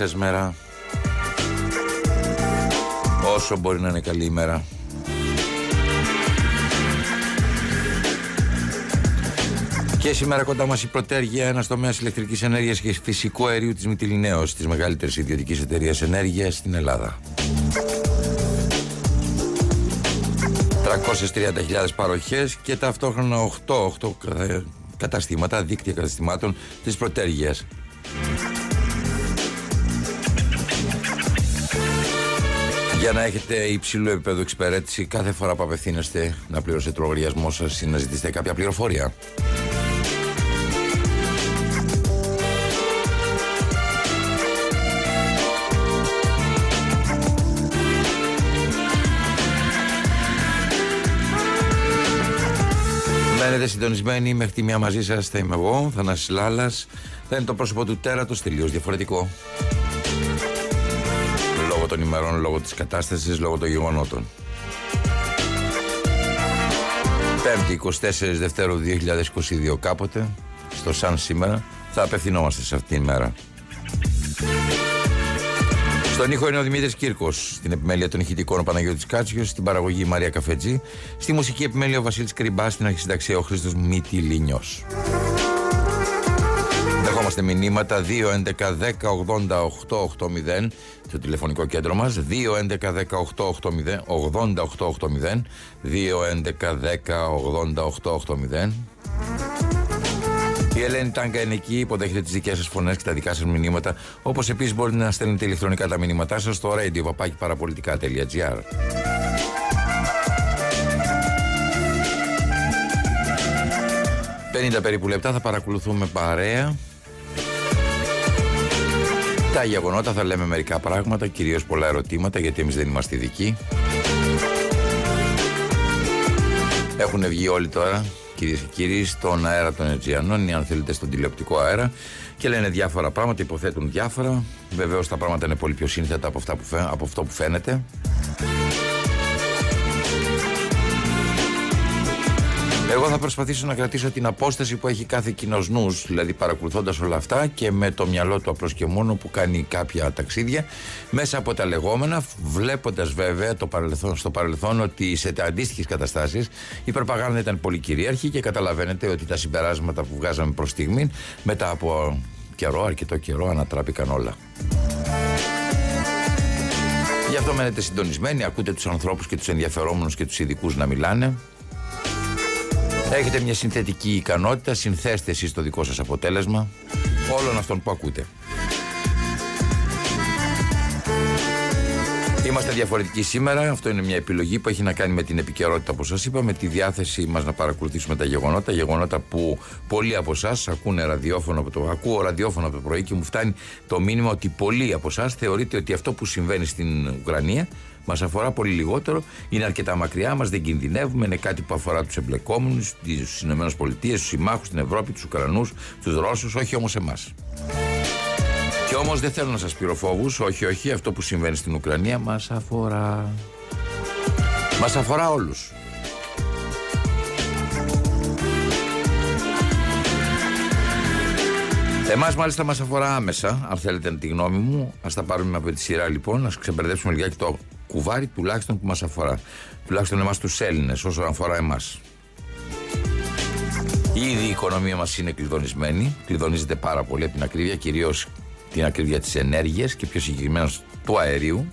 Σας μέρα Όσο μπορεί να είναι καλή ημέρα Και σήμερα κοντά μας η Πρωτέργεια, ένας τομέας ηλεκτρικής ενέργειας και φυσικού αερίου της Μητυλινέως, της μεγαλύτερης ιδιωτικής εταιρείας ενέργειας στην Ελλάδα. 330.000 παροχές και ταυτόχρονα 8, 8 καταστήματα, δίκτυα καταστημάτων της Πρωτέργεια. Για να έχετε υψηλό επίπεδο εξυπηρέτηση κάθε φορά που απευθύνεστε να πληρώσετε το λογαριασμό σας ή να ζητήσετε κάποια πληροφορία. Μένετε συντονισμένοι μέχρι τη μία μαζί σας. Θα είμαι εγώ, Θανάσης Λάλλας. Θα είναι το πρόσωπο του τέρατος τελείως διαφορετικό των ημερών, λόγω της κατάστασης, λόγω των γεγονότων. 5η 24 Δευτέρου 2022 κάποτε, στο Σαν σήμερα, θα απευθυνόμαστε σε αυτήν την μέρα. Στον ήχο είναι ο Δημήτρης Κύρκος. Στην επιμέλεια των ηχητικών ο Παναγιώτης Κάτσιος. Στην παραγωγή η Μαρία Καφετζή. Στη μουσική επιμέλεια ο Βασίλης Κρυμπάς. Στην αρχισυνταξία ο Χρήστος Μητυλίνιο. Δεχόμαστε μηνύματα 2, 11, 10, 80, 8, 8, 0 το τηλεφωνικό κέντρο μας 2, 11, 10, 8, 8, 0, 80, 8, 8, 0 2, 11, 10, 80, 8, 8, 0 η Ελένη Τάγκα είναι εκεί, υποδέχεται τις δικές σας φωνές και τα δικά σας μηνύματα. Όπως επίσης μπορείτε να στέλνετε ηλεκτρονικά τα μηνύματά σας στο radio παπάκι παραπολιτικά.gr. 50 περίπου λεπτά θα παρακολουθούμε παρέα τα γεγονότα θα λέμε μερικά πράγματα, κυρίως πολλά ερωτήματα, γιατί εμείς δεν είμαστε ειδικοί. Έχουν βγει όλοι τώρα, κυρίες και κύριοι, στον αέρα των Αιτζιανών ή αν θέλετε στον τηλεοπτικό αέρα και λένε διάφορα πράγματα, υποθέτουν διάφορα. Βεβαίως τα πράγματα είναι πολύ πιο σύνθετα από, αυτά που από αυτό που φαίνεται. Εγώ θα προσπαθήσω να κρατήσω την απόσταση που έχει κάθε κοινός νους, δηλαδή παρακολουθώντας όλα αυτά και με το μυαλό του απλώς και μόνο που κάνει κάποια ταξίδια, μέσα από τα λεγόμενα, βλέποντας βέβαια το παρελθόν, στο παρελθόν ότι σε αντίστοιχες καταστάσεις η προπαγάνδα ήταν πολύ κυρίαρχη και καταλαβαίνετε ότι τα συμπεράσματα που βγάζαμε προς στιγμή μετά από καιρό, αρκετό καιρό, ανατράπηκαν όλα. Γι' αυτό μένετε συντονισμένοι, ακούτε τους ανθρώπους και τους ενδιαφερόμενους και τους ειδικούς να μιλάνε. Έχετε μια συνθετική ικανότητα, συνθέστε εσείς το δικό σας αποτέλεσμα όλων αυτών που ακούτε. Είμαστε διαφορετικοί σήμερα. Αυτό είναι μια επιλογή που έχει να κάνει με την επικαιρότητα, όπως σας είπα, με τη διάθεσή μας να παρακολουθήσουμε τα γεγονότα. Γεγονότα που πολλοί από εσάς ακούνε ραδιόφωνο από το, ακούω ραδιόφωνο από το πρωί και μου φτάνει το μήνυμα ότι πολλοί από εσάς θεωρείτε ότι αυτό που συμβαίνει στην Ουκρανία Μας αφορά πολύ λιγότερο, είναι αρκετά μακριά μας, δεν κινδυνεύουμε, είναι κάτι που αφορά τους εμπλεκόμενους, τις ΗΠΑ, τους συμμάχους, την Ευρώπη, τους Ουκρανούς, τους Ρώσους, όχι όμως εμάς. Και όμως δεν θέλω να σας πειρω φόβου, όχι, όχι, αυτό που συμβαίνει στην Ουκρανία μας αφορά. Μας αφορά όλους. Εμάς, μάλιστα, μας αφορά άμεσα. Αν θέλετε τη γνώμη μου, ας τα πάρουμε από τη σειρά λοιπόν, να ξεμπερδέψουμε λιγάκι το κουβάρι τουλάχιστον που μας αφορά. Τουλάχιστον εμάς τους Έλληνες, όσο αφορά εμάς. Ήδη η οικονομία μας είναι κλειδονισμένη. Κλειδονίζεται πάρα πολύ από την ακρίβεια, κυρίως την ακρίβεια της ενέργειας και πιο συγκεκριμένα του αερίου.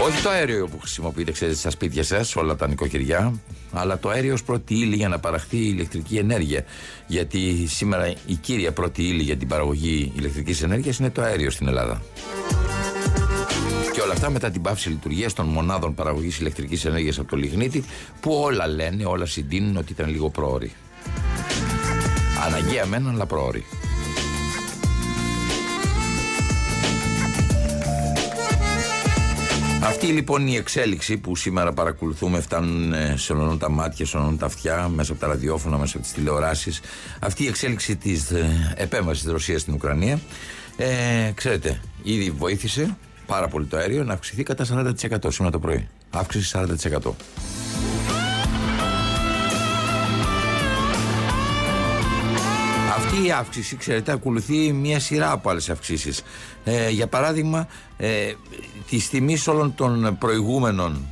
Όχι το αέριο που χρησιμοποιείτε, ξέρετε, στα σπίτια σας, όλα τα νοικοκυριά, αλλά το αέριο ως πρώτη ύλη για να παραχθεί η ηλεκτρική ενέργεια. Γιατί σήμερα η κύρια πρώτη ύλη για την παραγωγή ηλεκτρικής ενέργειας είναι το αέριο στην Ελλάδα. Και όλα αυτά μετά την πάυση λειτουργίας των μονάδων παραγωγής ηλεκτρικής ενέργειας από το λιγνίτη, που όλα λένε, όλα συντείνουν ότι ήταν λίγο πρόωροι. Αναγκαία μένα, αλλά πρόωροι. Αυτή λοιπόν η εξέλιξη που σήμερα παρακολουθούμε, φτάνουν, ε, σε τα μάτια, σε τα αυτιά, μέσα από τα ραδιόφωνα, μέσα από τις τηλεοράσεις. Αυτή η εξέλιξη της ε, επέμβασης της Ρωσίας στην Ουκρανία, ε, ξέρετε, ήδη βοήθησε πάρα πολύ το αέριο να αυξηθεί κατά 40% σήμερα το πρωί. Αύξηση 40%. Αυτή η αύξηση, ξέρετε, ακολουθεί μια σειρά από άλλες αυξήσεις. Ε, για παράδειγμα, ε, τη τιμή όλων των προηγούμενων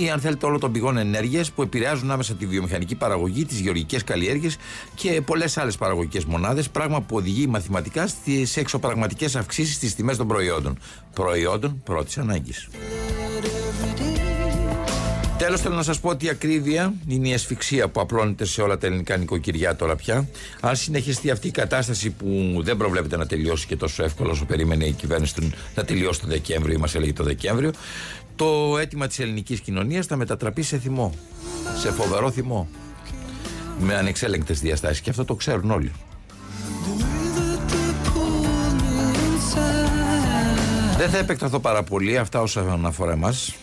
ή αν θέλετε όλων των πηγών ενέργειας που επηρεάζουν άμεσα τη βιομηχανική παραγωγή, τις γεωργικές καλλιέργειες και πολλές άλλες παραγωγικές μονάδες. Πράγμα που οδηγεί μαθηματικά στις εξωπραγματικές αυξήσεις στις τιμές των προϊόντων. Προϊόντων πρώτης ανάγκης. Τέλος, θέλω να σας πω ότι η ακρίβεια είναι η ασφυξία που απλώνεται σε όλα τα ελληνικά νοικοκυριά τώρα πια. Αν συνεχιστεί αυτή η κατάσταση που δεν προβλέπεται να τελειώσει και τόσο εύκολο όσο περίμενε η κυβέρνηση να τελειώσει το Δεκέμβριο ή μας έλεγε το Δεκέμβριο, το αίτημα της ελληνικής κοινωνίας θα μετατραπεί σε θυμό. Σε φοβερό θυμό. Με ανεξέλεγκτες διαστάσεις. Και αυτό το ξέρουν όλοι. Δεν θα επεκταθώ πάρα πολύ αυτά όσα αφορά εμάς.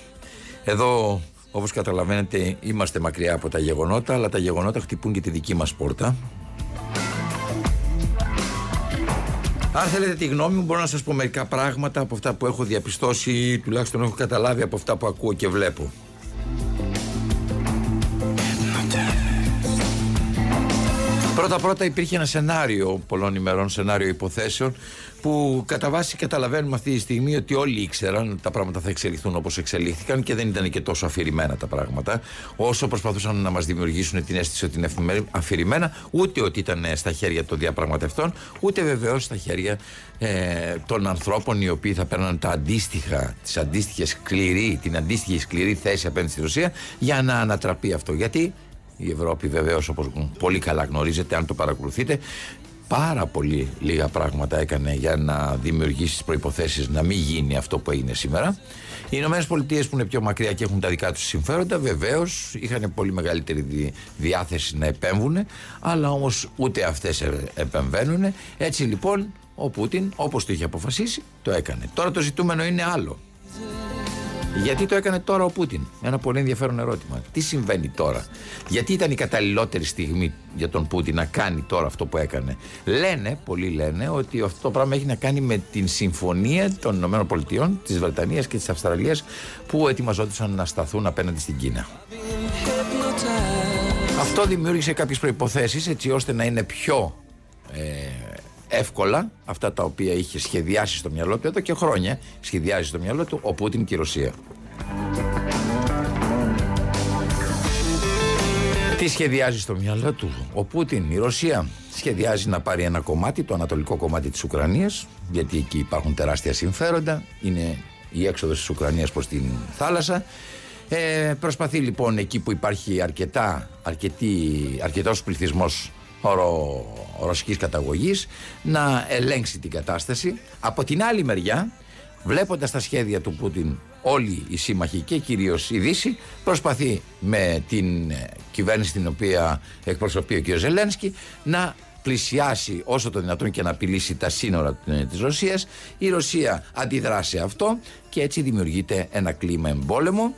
Εδώ Όπως καταλαβαίνετε, είμαστε μακριά από τα γεγονότα, αλλά τα γεγονότα χτυπούν και τη δική μας πόρτα. Αν θέλετε τη γνώμη μου, μπορώ να σας πω μερικά πράγματα από αυτά που έχω διαπιστώσει, τουλάχιστον έχω καταλάβει από αυτά που ακούω και βλέπω. Πρώτα-πρώτα υπήρχε ένα σενάριο πολλών ημερών, σενάριο υποθέσεων, που κατά βάση καταλαβαίνουμε αυτή τη στιγμή ότι όλοι ήξεραν ότι τα πράγματα θα εξελιχθούν όπως εξελίχθηκαν και δεν ήταν και τόσο αφηρημένα τα πράγματα. Όσο προσπαθούσαν να μας δημιουργήσουν την αίσθηση ότι είναι αφηρημένα, ούτε ότι ήταν στα χέρια των διαπραγματευτών, ούτε βεβαίως στα χέρια ε, των ανθρώπων οι οποίοι θα παίρναν τα αντίστοιχα, τις αντίστοιχες σκληρή, την αντίστοιχη σκληρή θέση απέναντι στη Ρωσία για να ανατραπεί αυτό. Γιατί η Ευρώπη βεβαίως όπως πολύ καλά γνωρίζετε αν το παρακολουθείτε πάρα πολύ λίγα πράγματα έκανε για να δημιουργήσει τις προϋποθέσεις να μην γίνει αυτό που έγινε σήμερα. Οι Ηνωμένες Πολιτείες που είναι πιο μακριά και έχουν τα δικά τους συμφέροντα, βεβαίως είχαν πολύ μεγαλύτερη διάθεση να επέμβουν, αλλά όμως ούτε αυτές επεμβαίνουν. Έτσι λοιπόν ο Πούτιν, όπως το είχε αποφασίσει, το έκανε. Τώρα το ζητούμενο είναι άλλο. Γιατί το έκανε τώρα ο Πούτιν; Ένα πολύ ενδιαφέρον ερώτημα. Τι συμβαίνει τώρα; Γιατί ήταν η καταλληλότερη στιγμή για τον Πούτιν να κάνει τώρα αυτό που έκανε; Λένε, πολλοί λένε, ότι αυτό το πράγμα έχει να κάνει με την συμφωνία των ΗΠΑ, της Βρετανίας και της Αυστραλίας που ετοιμαζόντουσαν να σταθούν απέναντι στην Κίνα. Αυτό δημιούργησε κάποιες προποθέσει έτσι ώστε να είναι πιο ε, εύκολα αυτά τα οποία είχε σχεδιάσει στο μυαλό του εδώ και χρόνια σχεδιάζει στο μυαλό του ο Πούτιν και η Ρωσία. Τι σχεδιάζει στο μυαλό του ο Πούτιν, η Ρωσία; Σχεδιάζει να πάρει ένα κομμάτι, το ανατολικό κομμάτι της Ουκρανίας γιατί εκεί υπάρχουν τεράστια συμφέροντα, είναι η έξοδος της Ουκρανίας προς την θάλασσα ε, προσπαθεί λοιπόν εκεί που υπάρχει αρκετά, αρκετή, αρκετός πληθυσμός ρο, ρωσικής καταγωγής να ελέγξει την κατάσταση. Από την άλλη μεριά, βλέποντας τα σχέδια του Πούτιν όλοι οι σύμμαχοι και κυρίως η Δύση προσπαθεί με την ε, κυβέρνηση την οποία εκπροσωπεί ο κ. Ζελένσκι να πλησιάσει όσο το δυνατόν και να απειλήσει τα σύνορα ε, της Ρωσίας. Η Ρωσία αντιδρά σε αυτό και έτσι δημιουργείται ένα κλίμα εμπόλεμο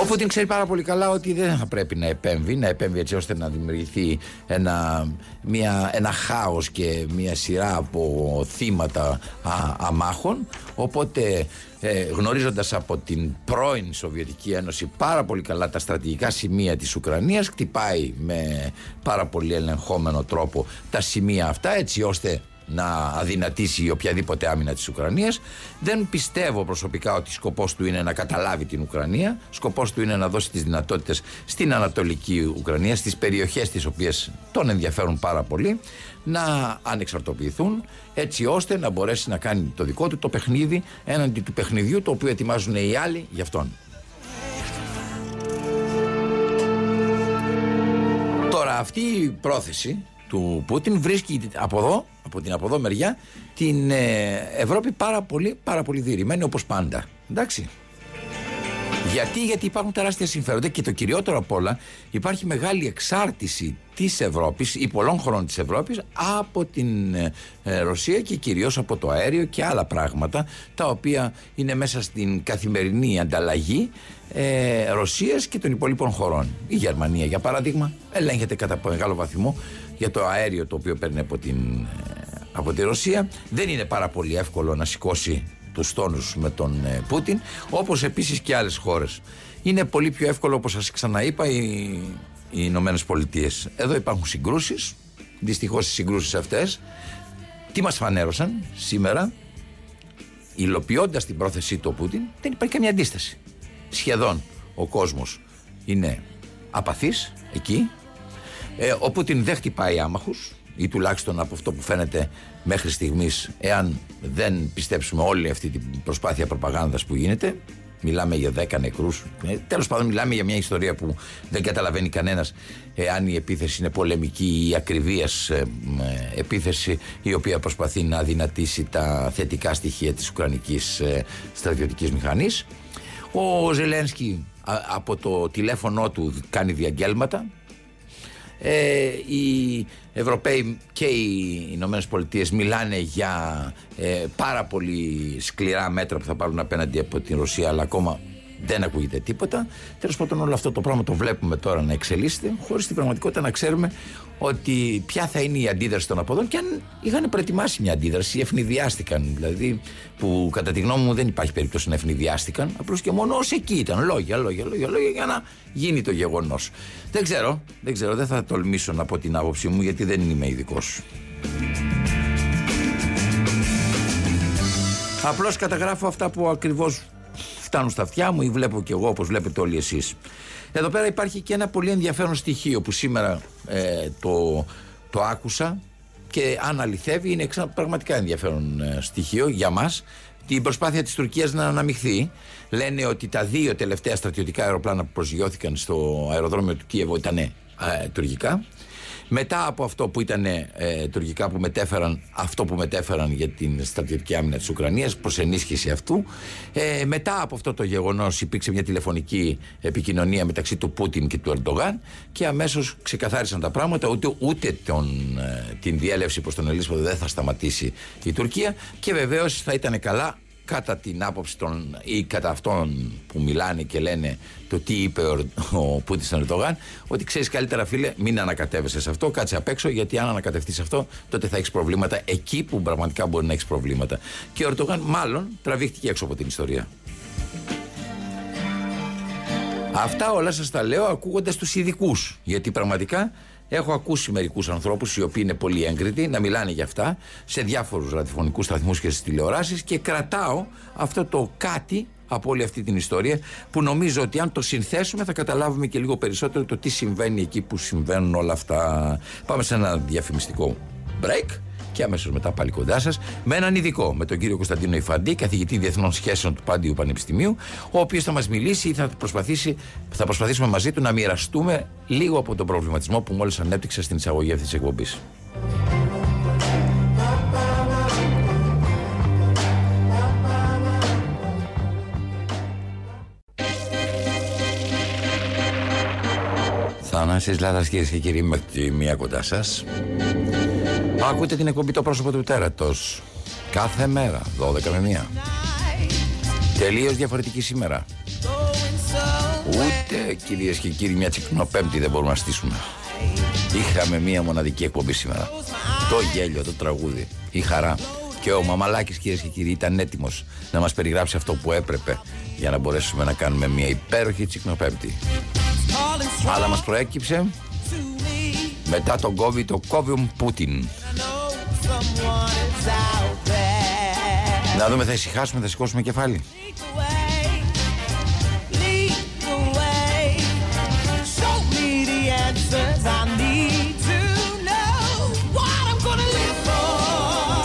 Ο Πούτιν ξέρει πάρα πολύ καλά ότι δεν θα πρέπει να επέμβει, να επέμβει έτσι ώστε να δημιουργηθεί ένα, μια, ένα χάος και μια σειρά από θύματα α, αμάχων. Οπότε ε, γνωρίζοντας από την πρώην Σοβιετική Ένωση πάρα πολύ καλά τα στρατηγικά σημεία της Ουκρανίας χτυπάει με πάρα πολύ ελεγχόμενο τρόπο τα σημεία αυτά έτσι ώστε να αδυνατήσει οποιαδήποτε άμυνα της Ουκρανίας. Δεν πιστεύω προσωπικά ότι σκοπός του είναι να καταλάβει την Ουκρανία. Σκοπός του είναι να δώσει τις δυνατότητες στην Ανατολική Ουκρανία, στις περιοχές τις οποίες τον ενδιαφέρουν πάρα πολύ, να ανεξαρτοποιηθούν έτσι ώστε να μπορέσει να κάνει το δικό του το παιχνίδι έναντι του παιχνιδιού το οποίο ετοιμάζουν οι άλλοι για αυτόν. Τώρα αυτή η πρόθεση του Πούτιν βρίσκει από εδώ, από την από εδώ μεριά, την ε, Ευρώπη πάρα πολύ, πάρα πολύ διηρημένη όπως πάντα. Εντάξει. Γιατί, γιατί υπάρχουν τεράστια συμφέροντα και το κυριότερο απ' όλα υπάρχει μεγάλη εξάρτηση της Ευρώπης ή πολλών χρόνων της Ευρώπης από την ε, ε, Ρωσία και κυρίως από το αέριο και άλλα πράγματα τα οποία είναι μέσα στην καθημερινή ανταλλαγή ε, Ρωσίας και των υπολείπων χωρών. Η Γερμανία για παράδειγμα ελέγχεται κατά μεγάλο βαθμό για το αέριο το οποίο παίρνει από την, ε, από τη Ρωσία. Δεν είναι πάρα πολύ εύκολο να σηκώσει τους τόνους με τον ε, Πούτιν, όπως επίσης και άλλες χώρες. Είναι πολύ πιο εύκολο, όπως σας ξαναείπα, οι, οι Ηνωμένες Πολιτείες. Εδώ υπάρχουν συγκρούσεις, δυστυχώς οι συγκρούσεις αυτές, τι μας φανέρωσαν σήμερα, υλοποιώντας την πρόθεσή του ο Πούτιν, δεν υπάρχει καμία αντίσταση. Σχεδόν ο κόσμος είναι απαθής εκεί, ε, ο Πούτιν δεν χτυπάει άμαχους, ή τουλάχιστον από αυτό που φαίνεται μέχρι στιγμής εάν δεν πιστέψουμε όλη αυτή την προσπάθεια προπαγάνδας που γίνεται μιλάμε για 10 νεκρούς ε, τέλος πάντων μιλάμε για μια ιστορία που δεν καταλαβαίνει κανένας εάν η επίθεση είναι πολεμική ή ακριβίας ε, ε, επίθεση η οποία προσπαθεί να δυνατήσει τα θετικά στοιχεία της Ουκρανικής ε, στρατιωτικής μηχανής. Ο Ζελένσκι από το τηλέφωνό του κάνει διαγγέλματα ε, οι Ευρωπαίοι και οι Ηνωμένες Πολιτείες μιλάνε για ε, πάρα πολύ σκληρά μέτρα που θα πάρουν απέναντι από την Ρωσία, αλλά ακόμα δεν ακούγεται τίποτα. Τέλος πάντων, όλο αυτό το πράγμα το βλέπουμε τώρα να εξελίσσεται, χωρίς την πραγματικότητα να ξέρουμε ότι ποια θα είναι η αντίδραση των αποδών και αν είχαν προετοιμάσει μια αντίδραση, ευνηδιάστηκαν. Δηλαδή, που κατά τη γνώμη μου δεν υπάρχει περίπτωση να ευνηδιάστηκαν, απλώς και μόνο ως εκεί ήταν. Λόγια, λόγια, λόγια, λόγια για να γίνει το γεγονός. Δεν ξέρω, δεν ξέρω, δεν θα τολμήσω να πω την άποψή μου γιατί δεν είμαι ειδικός. Απλώς καταγράφω αυτά που ακριβώς φτάνουν στα αυτιά μου ή βλέπω κι εγώ όπως βλέπετε όλοι εσείς. Εδώ πέρα υπάρχει και ένα πολύ ενδιαφέρον στοιχείο που σήμερα ε, το, το άκουσα και αν αληθεύει είναι πραγματικά ενδιαφέρον ε, στοιχείο για μας την προσπάθεια της Τουρκίας να αναμειχθεί. Λένε ότι τα δύο τελευταία στρατιωτικά αεροπλάνα που προσγειώθηκαν στο αεροδρόμιο του Κίεβο ήταν ε, τουρκικά. Μετά από αυτό που ήταν ε, τουρκικά που μετέφεραν, αυτό που μετέφεραν για την στρατιωτική άμυνα της Ουκρανίας, προς ενίσχυση αυτού. Ε, μετά από αυτό το γεγονός υπήρξε μια τηλεφωνική επικοινωνία μεταξύ του Πούτιν και του Ερντογάν και αμέσως ξεκαθάρισαν τα πράγματα. Ούτε, ούτε τον, ε, την διέλευση προς τον Ελίσποδο δεν θα σταματήσει η Τουρκία και βεβαίως θα ήταν καλά κατά την άποψη των ή κατά αυτών που μιλάνε και λένε το τι είπε ο, ο Πούτιν στον Ερντογάν, ότι ξέρεις καλύτερα, φίλε, μην ανακατεύεσαι σε αυτό, κάτσε απ' έξω, γιατί αν ανακατευτείς σε αυτό, τότε θα έχεις προβλήματα εκεί που πραγματικά μπορεί να έχεις προβλήματα. Και ο Ερντογάν, μάλλον, τραβήχτηκε έξω από την ιστορία. Αυτά όλα σας τα λέω ακούγοντας τους ειδικούς, γιατί πραγματικά Έχω ακούσει μερικούς ανθρώπους οι οποίοι είναι πολύ έγκριτοι να μιλάνε για αυτά σε διάφορους ραδιοφωνικούς σταθμούς και στις τηλεοράσεις και κρατάω αυτό το κάτι από όλη αυτή την ιστορία που νομίζω ότι αν το συνθέσουμε θα καταλάβουμε και λίγο περισσότερο το τι συμβαίνει εκεί που συμβαίνουν όλα αυτά. Πάμε σε ένα διαφημιστικό break και αμέσως μετά πάλι κοντά σας με έναν ειδικό, με τον κύριο Κωνσταντίνο Ιφαντή, καθηγητή Διεθνών Σχέσεων του Πάντιου Πανεπιστημίου, ο οποίος θα μας μιλήσει ή θα, προσπαθήσει, θα προσπαθήσουμε μαζί του να μοιραστούμε λίγο από τον προβληματισμό που μόλις ανέπτυξε στην εισαγωγή αυτής της εκπομπής. Θανάσης Λάδας κυρίες και κύριοι μέχρι τη μία κοντά σας Ακούτε την εκπομπή το πρόσωπο του τέρατος Κάθε μέρα 12 με 1 Τελείως διαφορετική σήμερα. Ούτε κυρίες και κύριοι μια τσικνοπέμπτη δεν μπορούμε να στήσουμε. Είχαμε μία μοναδική εκπομπή σήμερα. Το γέλιο, το τραγούδι Η χαρά. Και ο Μαμαλάκης κυρίες και κύριοι ήταν έτοιμος να μας περιγράψει αυτό που έπρεπε για να μπορέσουμε να κάνουμε μια υπέροχη τσικνοπέμπτη. Αλλά μας προέκυψε μετά τον κόβει το κόβιουμ Πούτιν Να δούμε, θα ησυχάσουμε, θα σηκώσουμε κεφάλι.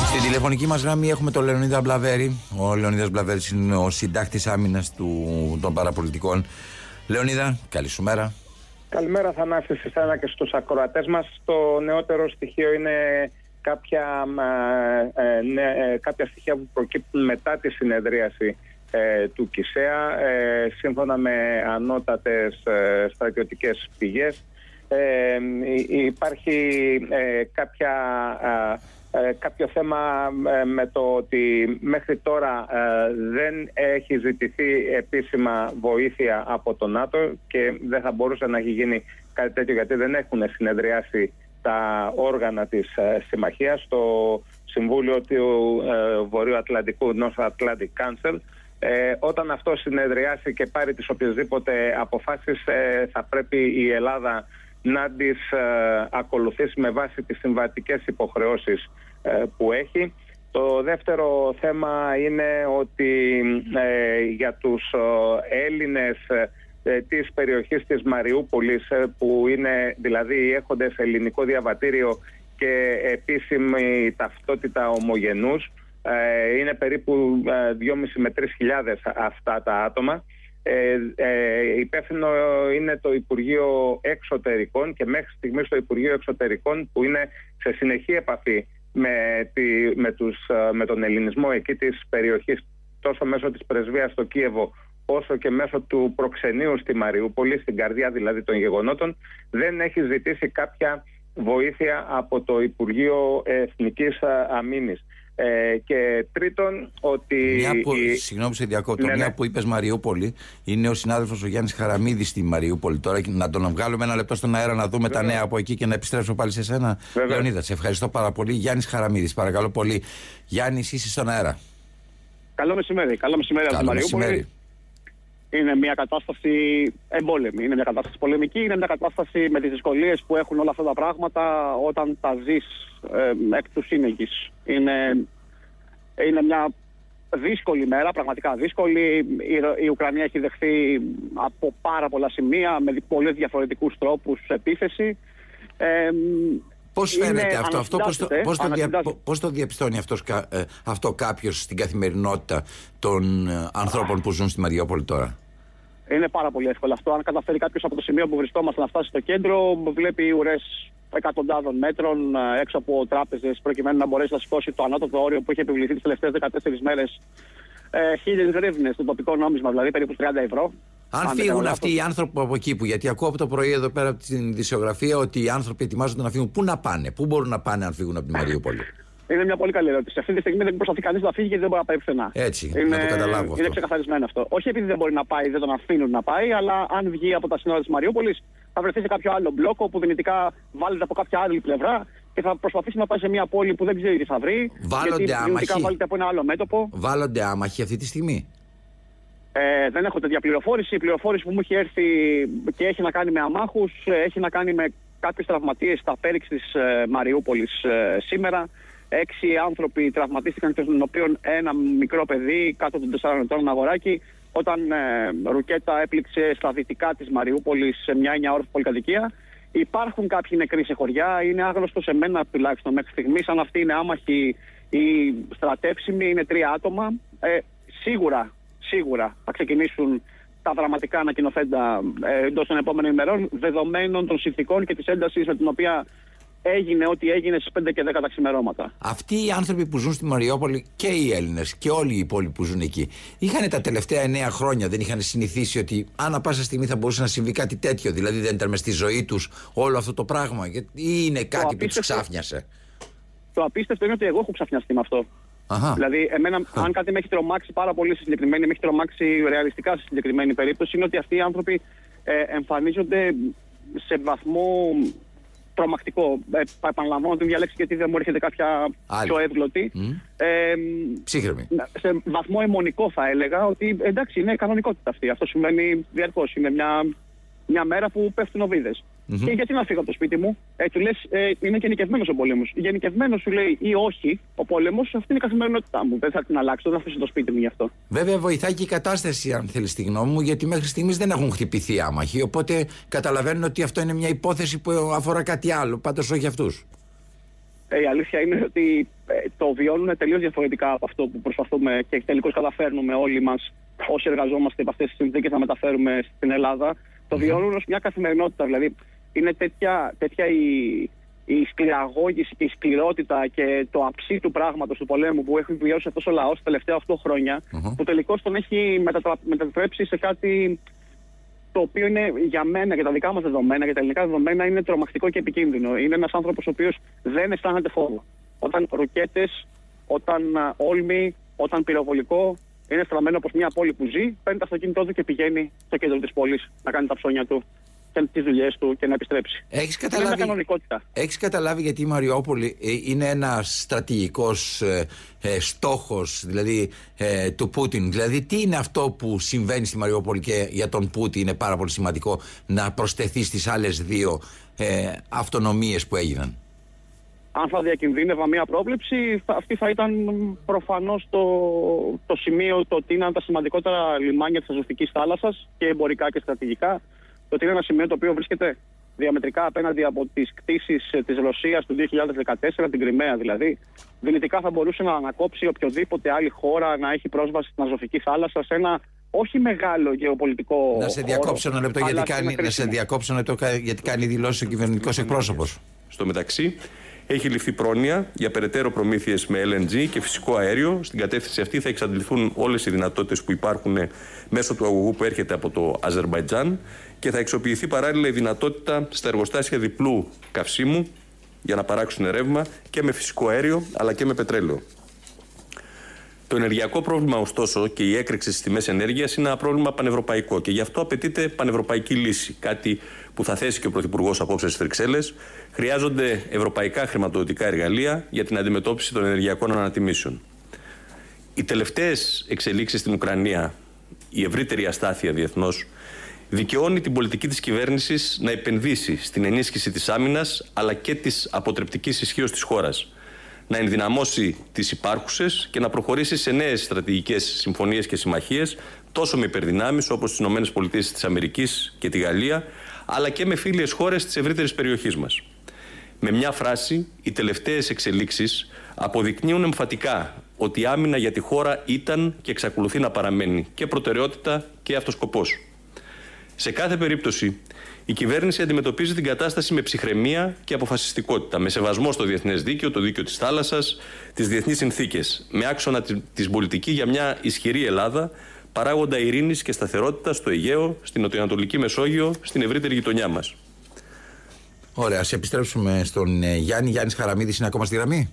Στην τηλεφωνική μας γραμμή έχουμε τον Λεωνίδα Μπλαβέρη. Ο Λεωνίδας Μπλαβέρης είναι ο συντάκτης άμυνας του, των παραπολιτικών. Λεωνίδα, καλή σου μέρα. Καλημέρα Θανάση σε εσένα και στους ακροατές μας. Το νεότερο στοιχείο είναι κάποια, ε, ναι, ε, κάποια στοιχεία που προκύπτουν μετά τη συνεδρίαση ε, του ΚΙΣΕΑ σύμφωνα με ανώτατες στρατιωτικές πηγές υπάρχει κάποια, κάποιο θέμα με το ότι μέχρι τώρα δεν έχει ζητηθεί επίσημα βοήθεια από το ΝΑΤΟ και δεν θα μπορούσε να έχει γίνει κάτι τέτοιο γιατί δεν έχουν συνεδριάσει τα όργανα της ε, συμμαχίας, το Συμβούλιο του ε, Βορείου Ατλαντικού, North Atlantic Council, ε, όταν αυτό συνεδριάσει και πάρει τις οποιασδήποτε αποφάσεις θα πρέπει η Ελλάδα να τις ακολουθήσει με βάση τις συμβατικές υποχρεώσεις που έχει. Το δεύτερο θέμα είναι ότι για τους Έλληνες ε, της περιοχής της Μαριούπολης ε, που είναι δηλαδή έχονται σε ελληνικό διαβατήριο και επίσημη ταυτότητα ομογενούς ε, είναι περίπου 2,5 με 3.000 αυτά τα άτομα ε, ε, υπεύθυνο είναι το Υπουργείο Εξωτερικών και μέχρι στιγμής το Υπουργείο Εξωτερικών που είναι σε συνεχή επαφή με, τη, με, τους, με τον ελληνισμό εκεί της περιοχής τόσο μέσω της πρεσβείας στο Κίεβο όσο και μέσω του προξενείου στη Μαριούπολη, στην καρδιά δηλαδή των γεγονότων, δεν έχει ζητήσει κάποια βοήθεια από το Υπουργείο Εθνικής Αμήνης. Ε, και τρίτον, ότι. Μια που, Συγγνώμη, σε διακόπτω. Ναι, μια ναι. που είπες Μαριούπολη, είναι ο συνάδελφος ο Γιάννης Χαραμίδης στη Μαριούπολη. Τώρα να τον βγάλουμε ένα λεπτό στον αέρα να δούμε τα νέα από εκεί και να επιστρέψω πάλι σε σένα. Λεωνίδα, σε ευχαριστώ πάρα πολύ. Γιάννης Χαραμίδης, παρακαλώ πολύ. Γιάννης, είσαι στον αέρα. Καλό μεσημέρι. Καλό μεσημέρι από τη Μαριούπολη είναι μια κατάσταση εμπόλεμη, είναι μια κατάσταση πολεμική, είναι μια κατάσταση με τις δυσκολίες που έχουν όλα αυτά τα πράγματα όταν τα ζεις ε, εκ του σύνεγγης. Είναι, είναι μια δύσκολη μέρα, πραγματικά δύσκολη. Η, η Ουκρανία έχει δεχθεί από πάρα πολλά σημεία με πολλές διαφορετικούς τρόπους επίθεση. Ε, Πώς φαίνεται αυτό, αυτό πώς, το, πώς, το δια, πώς το διαπιστώνει αυτός, ε, αυτό κάποιος στην καθημερινότητα των ε, ανθρώπων που ζουν στη Μαριόπολη τώρα; Είναι πάρα πολύ εύκολο αυτό. Αν καταφέρει κάποιος από το σημείο που βρισκόμαστε να φτάσει στο κέντρο, βλέπει ουρές εκατοντάδων μέτρων ε, έξω από τράπεζες, προκειμένου να μπορέσει να σηκώσει το ανώτατο όριο που έχει επιβληθεί τις τελευταίες 14 μέρες. Ε, Χίλιες γρήβνε στο τοπικό νόμισμα, δηλαδή περίπου 30 ευρώ. Αν, αν φύγουν αυτοί οι άνθρωποι από εκεί που, γιατί ακούω από το πρωί εδώ πέρα από την δισιογραφία ότι οι άνθρωποι ετοιμάζονται να φύγουν, πού να πάνε, πού μπορούν να πάνε αν φύγουν από τη Μαριούπολη; Είναι μια πολύ καλή ερώτηση. Αυτή τη στιγμή δεν προσπαθεί κανείς να φύγει γιατί δεν μπορεί να πάει πουθενά. Έτσι, είναι, να το καταλάβω. Αυτό. Είναι ξεκαθαρισμένο αυτό. Όχι επειδή δεν μπορεί να πάει, δεν τον αφήνουν να πάει, αλλά αν βγει από τα σύνορα της Μαριούπολης, θα βρεθεί σε κάποιο άλλο μπλόκο που δυνητικά βάλετε από κάποια άλλη πλευρά και θα προσπαθήσει να πάει σε μια πόλη που δεν ξέρει τι θα βρει. Βάλλονται γιατί άμαχοι. βάλετε από ένα άλλο μέτωπο. Βάλλονται άμαχοι αυτή τη στιγμή; Ε, δεν έχω τέτοια πληροφόρηση. Η πληροφόρηση που μου έχει έρθει και έχει να κάνει με αμάχους, έχει να κάνει με κάποιου τραυματίες στα πέριξ της ε, Μαριούπολης ε, σήμερα. Έξι άνθρωποι τραυματίστηκαν, των οποίων ένα μικρό παιδί κάτω των 4 ετών αγοράκι, όταν ε, ρουκέτα έπληξε στα δυτικά της Μαριούπολης σε μια 9 όροφη πολυκατοικία. Υπάρχουν κάποιοι νεκροί σε χωριά. Είναι άγνωστο σε μένα τουλάχιστον μέχρι στιγμής. Αν αυτοί είναι άμαχοι ή στρατεύσιμοι, είναι τρία άτομα. Ε, σίγουρα, σίγουρα θα ξεκινήσουν τα δραματικά ανακοινοθέντα ε, εντός των επόμενων ημερών, δεδομένων των συνθηκών και της έντασης με την οποία έγινε ό,τι έγινε στις 5 και 10 τα ξημερώματα. Αυτοί οι άνθρωποι που ζουν στη Μαριόπολη και οι Έλληνες και όλοι οι υπόλοιποι που ζουν εκεί, είχαν τα τελευταία 9 χρόνια, δεν είχαν συνηθίσει ότι ανά πάσα στιγμή θα μπορούσε να συμβεί κάτι τέτοιο. Δηλαδή δεν ήταν μες στη ζωή τους όλο αυτό το πράγμα, ή είναι κάτι που τους ξάφνιασε; Το απίστευτο είναι ότι εγώ έχω ξαφνιαστεί με αυτό. Αχα. Δηλαδή, εμένα, αν κάτι με έχει τρομάξει πάρα πολύ στη συγκεκριμένη, με έχει τρομάξει ρεαλιστικά στη συγκεκριμένη περίπτωση, είναι ότι αυτοί οι άνθρωποι ε, εμφανίζονται σε βαθμό τρομακτικό. Ε, επαναλαμβάνω την διαλέξη γιατί δεν μου έρχεται κάποια Άλλη. πιο εύγλωτη. Mm. Ε, Ψύχρεμη. Σε βαθμό αιμονικό θα έλεγα ότι εντάξει είναι κανονικότητα αυτή. Αυτό σημαίνει διαρκώς. Είναι μια, μια μέρα που πέφτουν οβίδες. Και γιατί να φύγω από το σπίτι μου; Ε, του λες, ε, είναι γενικευμένο ο πόλεμο. Γενικευμένος σου λέει ή όχι ο πόλεμος, αυτή είναι η καθημερινότητά μου. Δεν θα την αλλάξω, δεν θα αφήσω το σπίτι μου γι' αυτό. Βέβαια, βοηθάει και η κατάσταση, αν θέλεις τη γνώμη μου, γιατί μέχρι στιγμής δεν έχουν χτυπηθεί άμαχοι. Οπότε καταλαβαίνουν ότι αυτό είναι μια υπόθεση που αφορά κάτι άλλο. Πάντως όχι αυτούς. Ε, η αλήθεια είναι ότι ε, το βιώνουν τελείως διαφορετικά από αυτό που προσπαθούμε και τελικώς καταφέρνουμε όλοι μας όσοι εργαζόμαστε από αυτές τις συνθήκες να μεταφέρουμε στην Ελλάδα. Το βιώνουν ως μια καθημερινότητα. Δηλαδή, είναι τέτοια, τέτοια η, η σκληραγώγηση και η σκληρότητα και το αψί του πράγματος του πολέμου που έχει βιώσει αυτός ο λαός τα τελευταία 8 χρονια που τελικώς τον έχει μετατρέψει σε κάτι το οποίο είναι για μένα, για τα δικά μας δεδομένα, για τα ελληνικά δεδομένα, είναι τρομακτικό και επικίνδυνο. Είναι ένας άνθρωπος ο οποίος δεν αισθάνεται φόβο. Όταν ροκέτες, όταν όλμη, όταν πυροβολικό, είναι στραμμένο από μια πόλη που ζει, παίρνει το αυτοκίνητό του και πηγαίνει στο κέντρο της πόλης να κάνει τα ψώνια του τις δουλειές του και να επιστρέψει. Έχεις καταλάβει, έχεις καταλάβει γιατί η Μαριόπολη ε, είναι ένα στρατηγικός ε, ε, στόχος δηλαδή, ε, του Πούτιν. Δηλαδή, τι είναι αυτό που συμβαίνει στη Μαριόπολη και για τον Πούτιν είναι πάρα πολύ σημαντικό να προσθεθεί στις άλλες δύο ε, αυτονομίες που έγιναν; Αν θα διακινδύνευα μια πρόβλεψη, αυτή θα ήταν προφανώς το, το σημείο το ότι είναι τα σημαντικότερα λιμάνια της Αζωφική θάλασσας και εμπορικά και στρατηγικά το ότι είναι ένα σημείο το οποίο βρίσκεται διαμετρικά απέναντι από τις κτίσεις ε, της Ρωσίας του 2014, την Κρυμαία δηλαδή. Δυνητικά θα μπορούσε να ανακόψει οποιοδήποτε άλλη χώρα να έχει πρόσβαση στην Αζωφική θάλασσα σε ένα όχι μεγάλο γεωπολιτικό. Να σε διακόψω ένα λεπτό, γιατί κάνει, να σε διακόψω ένα λεπτό, γιατί κάνει δηλώσεις ο κυβερνητικός εκπρόσωπος. Στο μεταξύ, έχει ληφθεί πρόνοια για περαιτέρω προμήθειες με LNG και φυσικό αέριο. Στην κατεύθυνση αυτή θα εξαντληθούν όλες οι δυνατότητες που υπάρχουν μέσω του αγωγού που έρχεται από το Αζερβαϊτζάν και θα εξοποιηθεί παράλληλα η δυνατότητα στα εργοστάσια διπλού καυσίμου για να παράξουν ρεύμα και με φυσικό αέριο αλλά και με πετρέλαιο. Το ενεργειακό πρόβλημα, ωστόσο, και η έκρηξη στις τιμές ενέργειας είναι ένα πρόβλημα πανευρωπαϊκό και γι' αυτό απαιτείται πανευρωπαϊκή λύση. Κάτι που θα θέσει και ο Πρωθυπουργός απόψε στις Βρυξέλλες. Χρειάζονται ευρωπαϊκά χρηματοδοτικά εργαλεία για την αντιμετώπιση των ενεργειακών ανατιμήσεων. Οι τελευταίες εξελίξεις στην Ουκρανία, η ευρύτερη αστάθεια διεθνώς, δικαιώνει την πολιτική της κυβέρνησης να επενδύσει στην ενίσχυση της άμυνας αλλά και της αποτρεπτικής ισχύως της χώρας. Να ενδυναμώσει τις υπάρχουσες και να προχωρήσει σε νέες στρατηγικές συμφωνίες και συμμαχίες τόσο με υπερδυνάμεις όπως τις ΗΠΑ και τη Γαλλία, αλλά και με φίλε χώρες της ευρύτερης περιοχής μας. Με μια φράση, οι τελευταίες εξελίξεις αποδεικνύουν εμφατικά ότι η άμυνα για τη χώρα ήταν και εξακολουθεί να παραμένει και προτεραιότητα και αυτοσκοπός. Σε κάθε περίπτωση, η κυβέρνηση αντιμετωπίζει την κατάσταση με ψυχραιμία και αποφασιστικότητα, με σεβασμό στο διεθνές δίκαιο, το δίκαιο της θάλασσας, τις διεθνείς συνθήκες, με άξονα την πολιτική για μια ισχυρή Ελλάδα, παράγοντα ειρήνης και σταθερότητας στο Αιγαίο, στην Νοτιοανατολική Μεσόγειο, στην ευρύτερη γειτονιά μας. Ωραία, ας επιστρέψουμε στον ε, Γιάννη. Γιάννης Χαραμίδης είναι ακόμα στη γραμμή;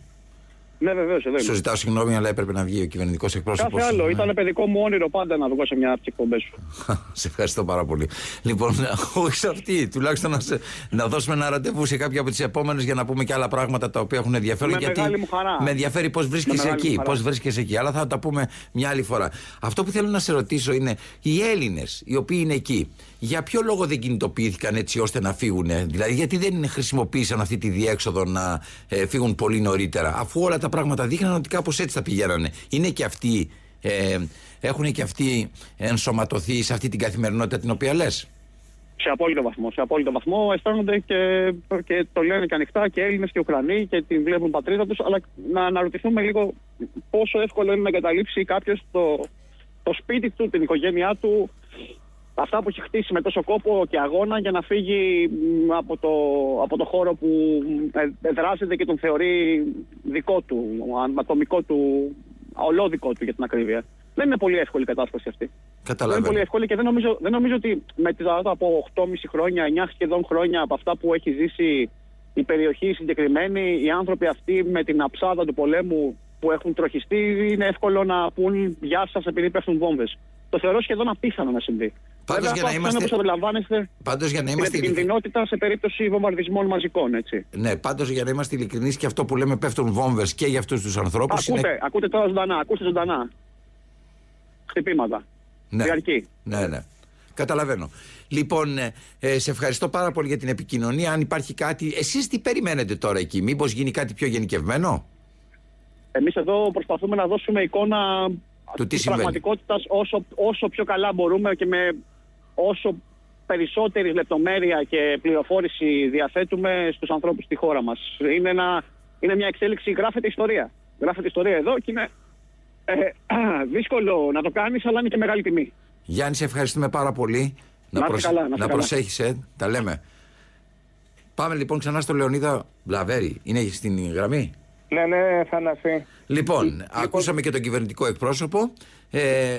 Ναι, βεβαίως. Σου ζητάω συγγνώμη, αλλά έπρεπε να βγει ο κυβερνητικός εκπρόσωπος. Κάθε άλλο. Ήταν παιδικό μου όνειρο πάντα να βγω σε μια από τις εκπομπές σου. σε ευχαριστώ πάρα πολύ. Λοιπόν, όχι σε αυτή. Τουλάχιστον να, σε, να δώσουμε ένα ραντεβού σε κάποια από τις επόμενες για να πούμε και άλλα πράγματα τα οποία έχουν ενδιαφέρον. Με γιατί μεγάλη μου χαρά. με ενδιαφέρει πώς βρίσκεσαι εκεί. Πώς βρίσκεσαι εκεί. Αλλά θα τα πούμε μια άλλη φορά. Αυτό που θέλω να σε ρωτήσω είναι οι Έλληνες οι οποίοι είναι εκεί για ποιο λόγο δεν κινητοποιήθηκαν έτσι ώστε να φύγουν, δηλαδή γιατί δεν χρησιμοποίησαν αυτή τη διέξοδο να ε, φύγουν πολύ νωρίτερα, αφού όλα τα πράγματα δείχναν ότι κάπως έτσι θα πηγαίνανε. Είναι και αυτοί, ε, έχουν και αυτοί ενσωματωθεί σε αυτή την καθημερινότητα την οποία λες; Σε απόλυτο βαθμό. Σε απόλυτο βαθμό αισθάνονται και, και το λένε και ανοιχτά και Έλληνες και Ουκρανοί και την βλέπουν πατρίδα τους. Αλλά να αναρωτηθούμε λίγο πόσο εύκολο είναι να εγκαταλείψει κάποιος το, το σπίτι του, την οικογένειά του, αυτά που έχει χτίσει με τόσο κόπο και αγώνα για να φύγει από το, από το χώρο που εδράζεται και τον θεωρεί δικό του, ατομικό του, ολόδικό του για την ακρίβεια. Δεν είναι πολύ εύκολη η κατάσταση αυτή. Καταλαβαίνω. Δεν είναι πολύ εύκολη και δεν νομίζω, δεν νομίζω ότι με τη από 8,5 χρόνια, 9 σχεδόν χρόνια από αυτά που έχει ζήσει η περιοχή συγκεκριμένη, οι άνθρωποι αυτοί με την αψάδα του πολέμου που έχουν τροχιστεί, είναι εύκολο να πούν γεια σας επειδή πέφτουν βόμβες. Το θεωρώ σχεδόν απίθανο να συμβεί. Πάντως για να είμαστε. Πάντως για να είμαστε. Την επικινδυνότητα σε περίπτωση βομβαρδισμών μαζικών, έτσι. Ναι, πάντως για να είμαστε ειλικρινείς και αυτό που λέμε πέφτουν βόμβες και για αυτούς τους ανθρώπους. Ακούτε, είναι... ακούτε τώρα ζωντανά, ακούστε ζωντανά. Χτυπήματα. Ναι. Διαρκή. Ναι, ναι. Καταλαβαίνω. Λοιπόν, ε, ε, σε ευχαριστώ πάρα πολύ για την επικοινωνία. Αν υπάρχει κάτι. Εσείς τι περιμένετε τώρα εκεί, Μήπως γίνει κάτι πιο γενικευμένο; Εμείς εδώ προσπαθούμε να δώσουμε εικόνα της πραγματικότητας όσο, όσο πιο καλά μπορούμε και με όσο περισσότερη λεπτομέρεια και πληροφόρηση διαθέτουμε στους ανθρώπους στη χώρα μας. Είναι, ένα, είναι μια εξέλιξη, γράφεται ιστορία. Γράφεται ιστορία εδώ και είναι ε, δύσκολο να το κάνεις, αλλά είναι και μεγάλη τιμή. Γιάννη, σε ευχαριστούμε πάρα πολύ. Να, να, προσ... καλά, να, να προσέχεις, ε. τα λέμε. Πάμε λοιπόν ξανά στο Λεωνίδα Βλαβέρη. Είναι στην γραμμή. Ναι, ναι, Θανασί. Λοιπόν, λοιπόν, ακούσαμε και τον κυβερνητικό εκπρόσωπο. Ε,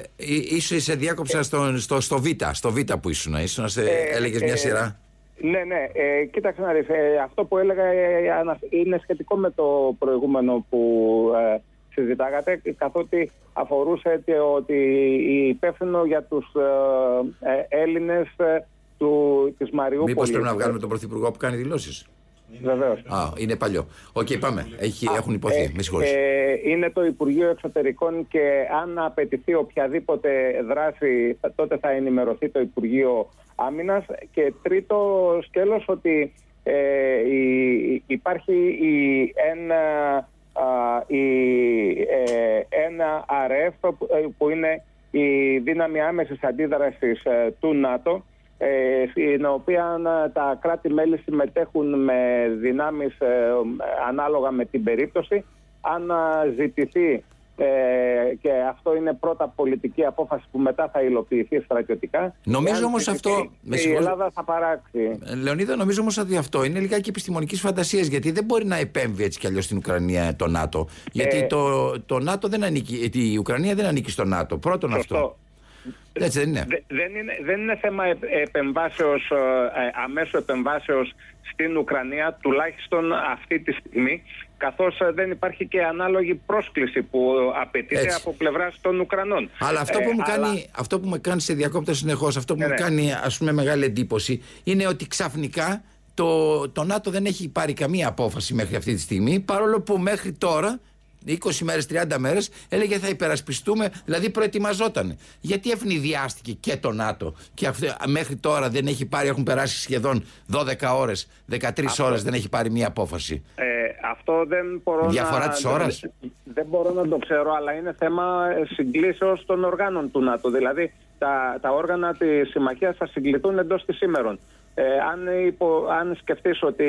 είσαι σε διάκοψα στο, στο, στο Β, στο Β που ήσουν. Ήσουν, σε, ε, έλεγες μια ε, σειρά; Ναι, ναι. Ε, κοίταξε να δεις. Ε, αυτό που έλεγα ε, είναι σχετικό με το προηγούμενο που ε, συζητάγατε, καθότι αφορούσε ότι η υπεύθυνο για τους ε, Έλληνες του, της Μαριούπολης... Μήπως πρέπει να βγάλουμε τον Πρωθυπουργό που κάνει δηλώσεις; Βεβαίως. Α, είναι παλιό. OK, okay, πάμε. Έχει, έχουν ειπωθεί. Ε, Με ε, είναι το Υπουργείο Εξωτερικών και αν απαιτηθεί οποιαδήποτε δράση, τότε θα ενημερωθεί το Υπουργείο Άμυνας. Και τρίτο σκέλος ότι ε, υπάρχει η, ένα, η, ε, ένα ΑΡΕΦ που είναι η δύναμη άμεσης αντίδρασης του ΝΑΤΟ ε, στην οποία ε, τα κράτη-μέλη συμμετέχουν με δυνάμεις ε, ανάλογα με την περίπτωση. Αν ζητηθεί και αυτό είναι πρώτα πολιτική απόφαση που μετά θα υλοποιηθεί στρατιωτικά. Νομίζω όμως αυτό. Η Ελλάδα θα παράξει. Λεωνίδα, νομίζω όμως ότι αυτό είναι λιγάκι επιστημονικής φαντασίας. Γιατί δεν μπορεί να επέμβει έτσι κι αλλιώς στην Ουκρανία το ΝΑΤΟ. Γιατί το, το ΝΑΤΟ δεν ανήκει. Η Ουκρανία δεν ανήκει στο ΝΑΤΟ. Πρώτον αυτό. Έτσι δεν είναι. δεν είναι. Δεν είναι θέμα επεμβάσεως, ε, ε, αμέσω επεμβάσεως στην Ουκρανία, τουλάχιστον αυτή τη στιγμή, καθώς ε, δεν υπάρχει και ανάλογη πρόσκληση που απαιτείται από πλευράς των Ουκρανών. Αλλά αυτό που, μου, κάνει, αυτό που με κάνει σε διακόπτω συνεχώς, αυτό που ναι, μου ναι. κάνει ας πούμε μεγάλη εντύπωση, είναι ότι ξαφνικά το, το ΝΑΤΟ δεν έχει πάρει καμία απόφαση μέχρι αυτή τη στιγμή, παρόλο που μέχρι τώρα 20 μέρες, 30 μέρες, έλεγε θα υπερασπιστούμε, δηλαδή προετοιμαζόταν. Γιατί ευνηδιάστηκε και το ΝΑΤΟ και αυτό, μέχρι τώρα δεν έχει πάρει, έχουν περάσει σχεδόν 12 ώρες, 13 ώρες, δεν έχει πάρει μία απόφαση. Ε, αυτό δεν μπορώ Διαφορά της ώρας; Δεν, δεν μπορώ να το ξέρω, αλλά είναι θέμα συγκλήσεως των οργάνων του ΝΑΤΟ. Δηλαδή τα, τα όργανα της συμμαχίας θα συγκληθούν εντός της σήμερων. Ε, αν, υπο, αν σκεφτείς ότι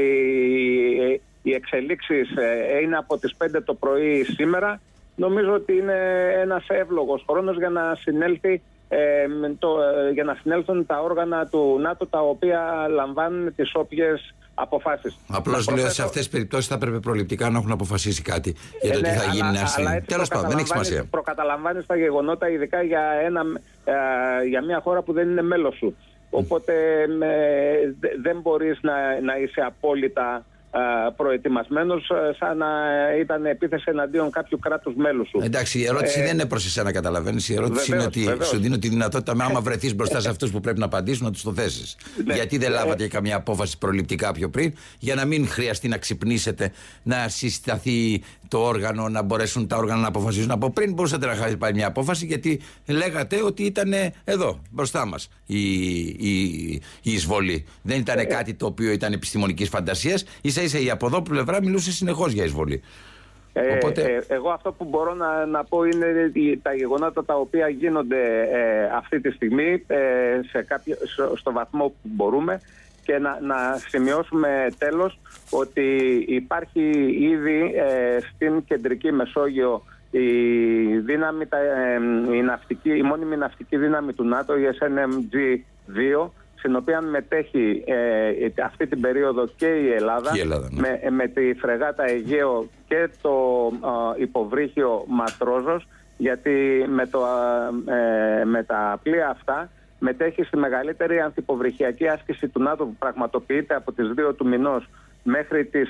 οι εξελίξεις ε, είναι από τις 5 το πρωί σήμερα, νομίζω ότι είναι ένας εύλογος χρόνος για να συνέλθει ε, το, ε, για να συνέλθουν τα όργανα του ΝΑΤΟ τα οποία λαμβάνουν τις όποιες αποφάσεις. Απλώς λέω σε αυτές τις περιπτώσεις θα έπρεπε προληπτικά να έχουν αποφασίσει κάτι για το τι ναι, θα γίνει νέα στιγμή. Τέλος πάντων, δεν έχει σημασία. Προκαταλαμβάνεις τα γεγονότα, ειδικά για, ένα, για μια χώρα που δεν είναι μέλος σου. Οπότε δεν μπορείς να, να είσαι απόλυτα προετοιμασμένος σαν να ήταν επίθεση εναντίον κάποιου κράτους μέλους σου. Εντάξει, η ερώτηση ε, δεν είναι προς εσένα, καταλαβαίνεις. Η ερώτηση είναι ότι σου δίνω τη δυνατότητα, με άμα βρεθείς μπροστά σε αυτούς που πρέπει να απαντήσουν, να τους το θέσεις. Ναι. Γιατί δεν ε, λάβατε καμία απόφαση προληπτικά πιο πριν, για να μην χρειαστεί να ξυπνήσετε, να συσταθεί το όργανο, να μπορέσουν τα όργανα να αποφασίσουν από πριν. Μπορούσατε να είχατε πάρει μια απόφαση, γιατί λέγατε ότι ήταν εδώ, μπροστά μας η, η, η εισβολή. Δεν ήταν ε, κάτι το οποίο ήταν επιστημονικής φαντασίας. σα ίσα η από εδώ πλευρά μιλούσε συνεχώς για εισβολή. Ε, Οπότε... ε, εγώ αυτό που μπορώ να, να πω είναι τα γεγονότα τα οποία γίνονται ε, αυτή τη στιγμή ε, σε κάποιο, στο βαθμό που μπορούμε και να, να σημειώσουμε τέλος ότι υπάρχει ήδη ε, στην κεντρική Μεσόγειο η, δύναμη, η, ναυτική, η μόνιμη ναυτική δύναμη του ΝΑΤΟ, η SNMG 2, στην οποία μετέχει ε, αυτή την περίοδο και η Ελλάδα, ναι. με, με τη φρεγάτα Αιγαίο και το ε, υποβρύχιο Ματρόζος γιατί με, το, ε, με τα πλοία αυτά μετέχει στη μεγαλύτερη ανθυποβρυχιακή άσκηση του ΝΑΤΟ που πραγματοποιείται από τις 2 του μηνός μέχρι τις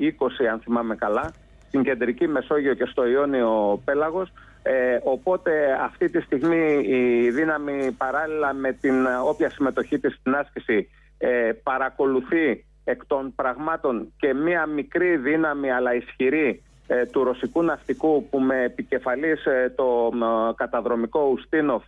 20 αν θυμάμαι καλά στην κεντρική Μεσόγειο και στο Ιόνιο Πέλαγος ε, οπότε αυτή τη στιγμή η δύναμη παράλληλα με την όποια συμμετοχή της στην άσκηση ε, παρακολουθεί εκ των πραγμάτων και μία μικρή δύναμη αλλά ισχυρή ε, του ρωσικού ναυτικού που με επικεφαλής το καταδρομικό Ουστίνοφ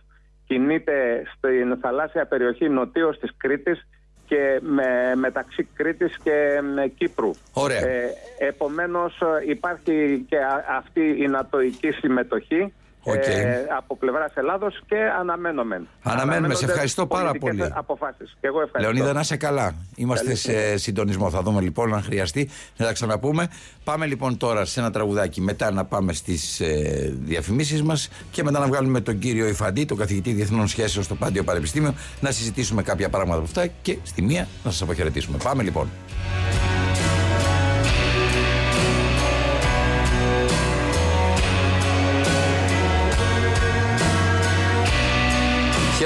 κινείται στην θαλάσσια περιοχή νοτίως της Κρήτης και με, μεταξύ Κρήτης και Κύπρου. Ωραία. Ε, επομένως υπάρχει και αυτή η νατοική συμμετοχή Okay. Ε, από πλευράς Ελλάδος και αναμένομεν. Αναμένουμε. Σε ευχαριστώ πάρα πολύ. Αποφάσεις. Και εγώ ευχαριστώ. Λεωνίδα, να είσαι καλά. Είμαστε σε συντονισμό. Θα δούμε λοιπόν αν χρειαστεί να τα ξαναπούμε. Πάμε λοιπόν τώρα σε ένα τραγουδάκι. Μετά να πάμε στις ε, διαφημίσεις μας και μετά να βγάλουμε τον κύριο Ιφαντή, τον καθηγητή Διεθνών Σχέσεων στο Πάντιο Πανεπιστήμιο, να συζητήσουμε κάποια πράγματα από αυτά και στη μία να σας αποχαιρετήσουμε. Πάμε λοιπόν.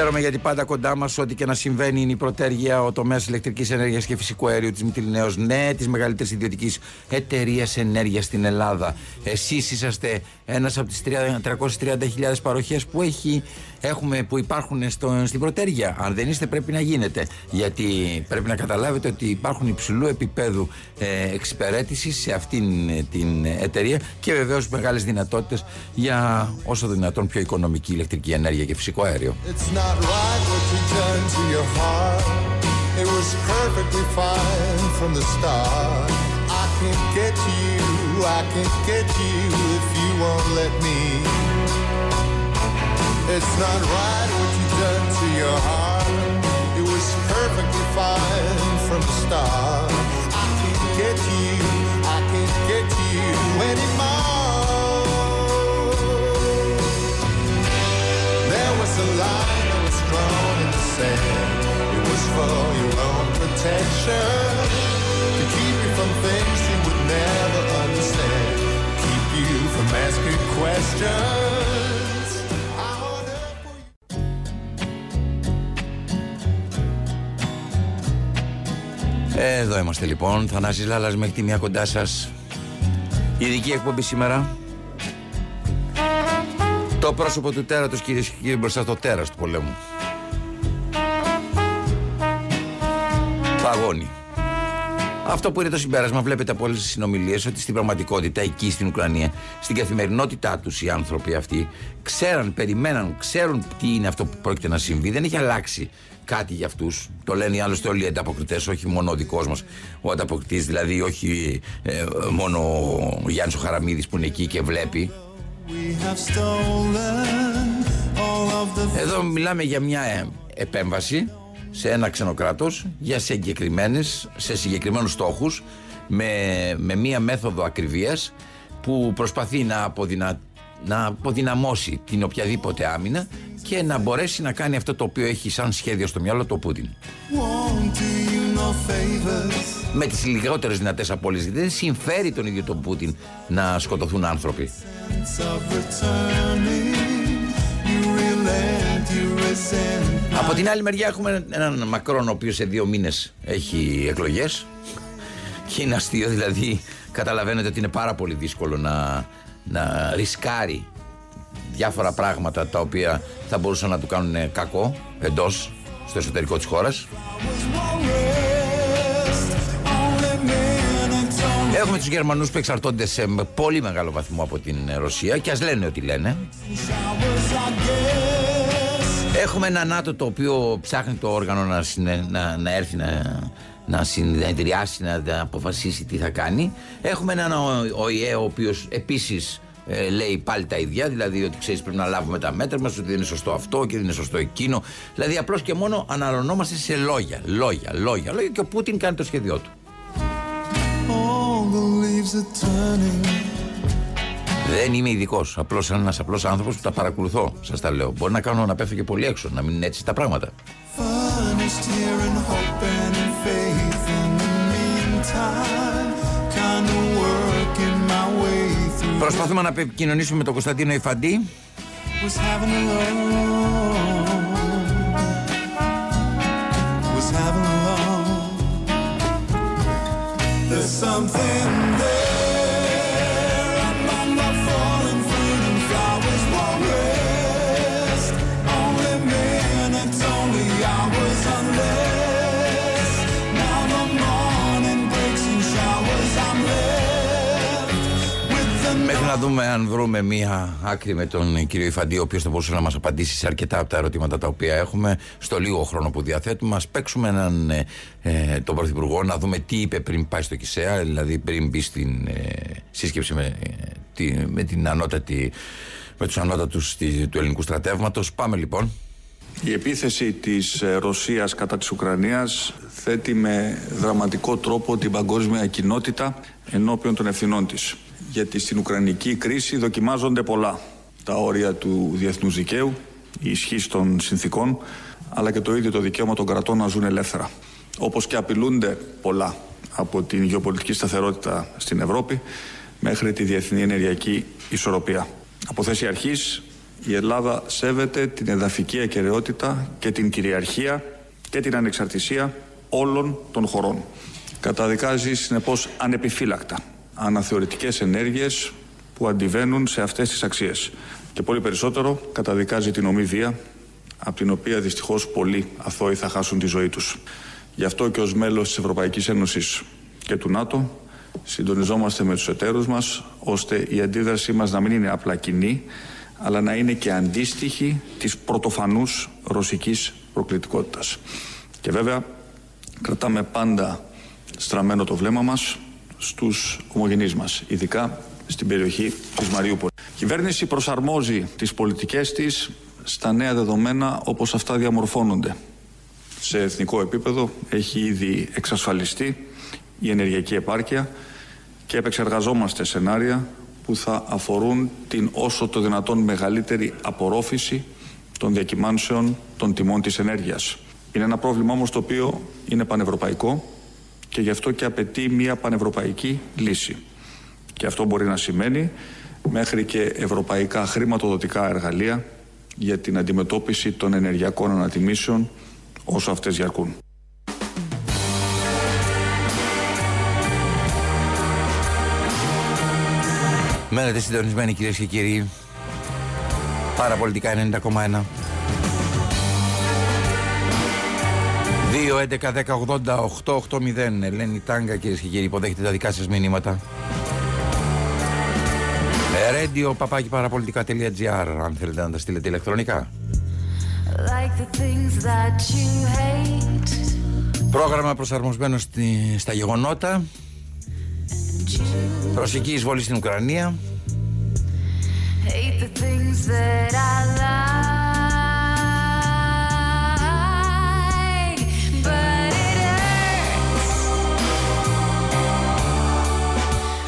Χαίρομαι γιατί πάντα κοντά μας, ό,τι και να συμβαίνει, είναι η πρωτέργεια, ο τομέας ηλεκτρικής ενέργειας και φυσικού αερίου της Μητυλινέως, ναι, της μεγαλύτερης ιδιωτικής εταιρείας ενέργειας στην Ελλάδα. Εσείς είσαστε ένας από τις 330.000 παροχές που έχει έχουμε, που υπάρχουν στο, στην πρωτέργεια. Αν δεν είστε, πρέπει να γίνετε. Γιατί πρέπει να καταλάβετε ότι υπάρχουν υψηλού επίπεδου ε, εξυπηρέτησης σε αυτήν ε, την εταιρεία και βεβαίως μεγάλες δυνατότητες για όσο δυνατόν πιο οικονομική ηλεκτρική ενέργεια και φυσικό αέριο. It's not right what you done to your heart. It was perfectly fine from the start. I won't let me. It's not right what you've done to your heart. It was perfectly fine from the start. Εδώ είμαστε λοιπόν. Θανάσης Λάλας μέχρι τη μία κοντά σας. Ειδική εκπομπή σήμερα. Το πρόσωπο του τέρατος κυρίες και κύριοι μπροστά στο τέρας του πολέμου. Παγώνει. Αυτό που είναι το συμπέρασμα, βλέπετε από όλες τις συνομιλίες, ότι στην πραγματικότητα εκεί στην Ουκρανία, στην καθημερινότητά τους οι άνθρωποι αυτοί, ξέραν, περιμέναν, ξέρουν τι είναι αυτό που πρόκειται να συμβεί. Δεν έχει αλλάξει κάτι για αυτούς. Το λένε οι άλλωστε όλοι οι ανταποκριτές, όχι μόνο ο δικός μας ο ανταποκριτής, δηλαδή όχι ε, μόνο ο Γιάννης ο Χαραμίδης που είναι εκεί και βλέπει. Εδώ μιλάμε για μια ε, επέμβαση σε ένα ξενοκράτος για συγκεκριμένες, σε συγκεκριμένους στόχους με, με μία μέθοδο ακριβίας που προσπαθεί να, αποδυνα, να αποδυναμώσει την οποιαδήποτε άμυνα και να μπορέσει να κάνει αυτό το οποίο έχει σαν σχέδιο στο μυαλό το Πούτιν. Με τις λιγότερες δυνατές απώλειες δεν συμφέρει τον ίδιο τον Πούτιν να σκοτωθούν άνθρωποι. Από την άλλη μεριά έχουμε έναν Μακρόν ο οποίος σε δύο μήνες έχει εκλογές. Και είναι αστείο δηλαδή καταλαβαίνετε ότι είναι πάρα πολύ δύσκολο να, να ρισκάρει διάφορα πράγματα τα οποία θα μπορούσαν να του κάνουν κακό εντός στο εσωτερικό της χώρας. Έχουμε τους Γερμανούς που εξαρτώνται σε πολύ μεγάλο βαθμό από την Ρωσία και ας λένε ότι λένε Έχουμε ένα ΝΑΤΟ το οποίο ψάχνει το όργανο να, να, να έρθει να, να συνεδριάσει, να, αποφασίσει τι θα κάνει. Έχουμε έναν ΟΗΕ ο οποίος επίσης ε, λέει πάλι τα ίδια, δηλαδή ότι ξέρεις πρέπει να λάβουμε τα μέτρα μας, ότι δεν είναι σωστό αυτό και δεν είναι σωστό εκείνο. Δηλαδή απλώς και μόνο αναλωνόμαστε σε λόγια, λόγια, λόγια, λόγια και ο Πούτιν κάνει το σχέδιό του. Δεν είμαι ειδικός. Απλώς ένας απλός άνθρωπος που τα παρακολουθώ. Σας τα λέω. Μπορεί να κάνω να πέφτω και πολύ έξω, να μην είναι έτσι τα πράγματα. Προσπαθούμε να επικοινωνήσουμε με τον Κωνσταντίνο Ιφαντή. There's something there να δούμε αν βρούμε μία άκρη με τον κύριο Ιφαντή, ο οποίος θα μπορούσε να μας απαντήσει σε αρκετά από τα ερωτήματα τα οποία έχουμε στο λίγο χρόνο που διαθέτουμε. Α παίξουμε έναν ε, ε, τον Πρωθυπουργό να δούμε τι είπε πριν πάει στο Κισέα, δηλαδή πριν μπει στην ε, σύσκεψη με, ε, τη, με την ανώτατη με τους ανώτατους του ελληνικού στρατεύματος. Πάμε λοιπόν. Η επίθεση της ε, Ρωσίας κατά της Ουκρανίας θέτει με δραματικό τρόπο την παγκόσμια κοινότητα ενώπιον των ευθυνών της. Γιατί στην Ουκρανική κρίση δοκιμάζονται πολλά. Τα όρια του διεθνούς δικαίου, η ισχύ των συνθήκων, αλλά και το ίδιο το δικαίωμα των κρατών να ζουν ελεύθερα. Όπως και απειλούνται πολλά από την γεωπολιτική σταθερότητα στην Ευρώπη μέχρι τη διεθνή ενεργειακή ισορροπία. Από θέση αρχής η Ελλάδα σέβεται την εδαφική ακαιρεότητα και την κυριαρχία και την ανεξαρτησία όλων των χωρών. Καταδικάζει συνεπώς ανεπιφύλακτα αναθεωρητικές ενέργειες που αντιβαίνουν σε αυτές τις αξίες. Και πολύ περισσότερο καταδικάζει την ομίδια από την οποία δυστυχώς πολλοί αθώοι θα χάσουν τη ζωή τους. Γι' αυτό και ως μέλος της Ευρωπαϊκής Ένωσης και του ΝΑΤΟ συντονιζόμαστε με τους εταίρους μας ώστε η αντίδρασή μας να μην είναι απλά κοινή αλλά να είναι και αντίστοιχη της πρωτοφανούς ρωσικής προκλητικότητας. Και βέβαια κρατάμε πάντα στραμμένο το βλέμμα μας στους ομογενείς μας, ειδικά στην περιοχή της Μαριούπολης. Η κυβέρνηση προσαρμόζει τις πολιτικές της στα νέα δεδομένα όπως αυτά διαμορφώνονται. Σε εθνικό επίπεδο έχει ήδη εξασφαλιστεί η ενεργειακή επάρκεια και επεξεργαζόμαστε σενάρια που θα αφορούν την όσο το δυνατόν μεγαλύτερη απορρόφηση των διακυμάνσεων των τιμών της ενέργειας. Είναι ένα πρόβλημα όμως το οποίο είναι πανευρωπαϊκό και γι' αυτό και απαιτεί μια πανευρωπαϊκή λύση. Και αυτό μπορεί να σημαίνει μέχρι και ευρωπαϊκά χρηματοδοτικά εργαλεία για την αντιμετώπιση των ενεργειακών ανατιμήσεων όσο αυτές διαρκούν. Μένετε συντονισμένοι κυρίες και κύριοι. Παραπολιτικά 90,1. 2, 11, 10, 80, 8, 8, 0. Ελένη Τάγκα, κυρίες και κύριοι, υποδέχεται τα δικά σας μηνύματα. Radio παπάκι παραπολιτικά.gr αν θέλετε να τα στείλετε ηλεκτρονικά. Like Πρόγραμμα προσαρμοσμένο στη, στα γεγονότα Ρωσική εισβολή στην Ουκρανία.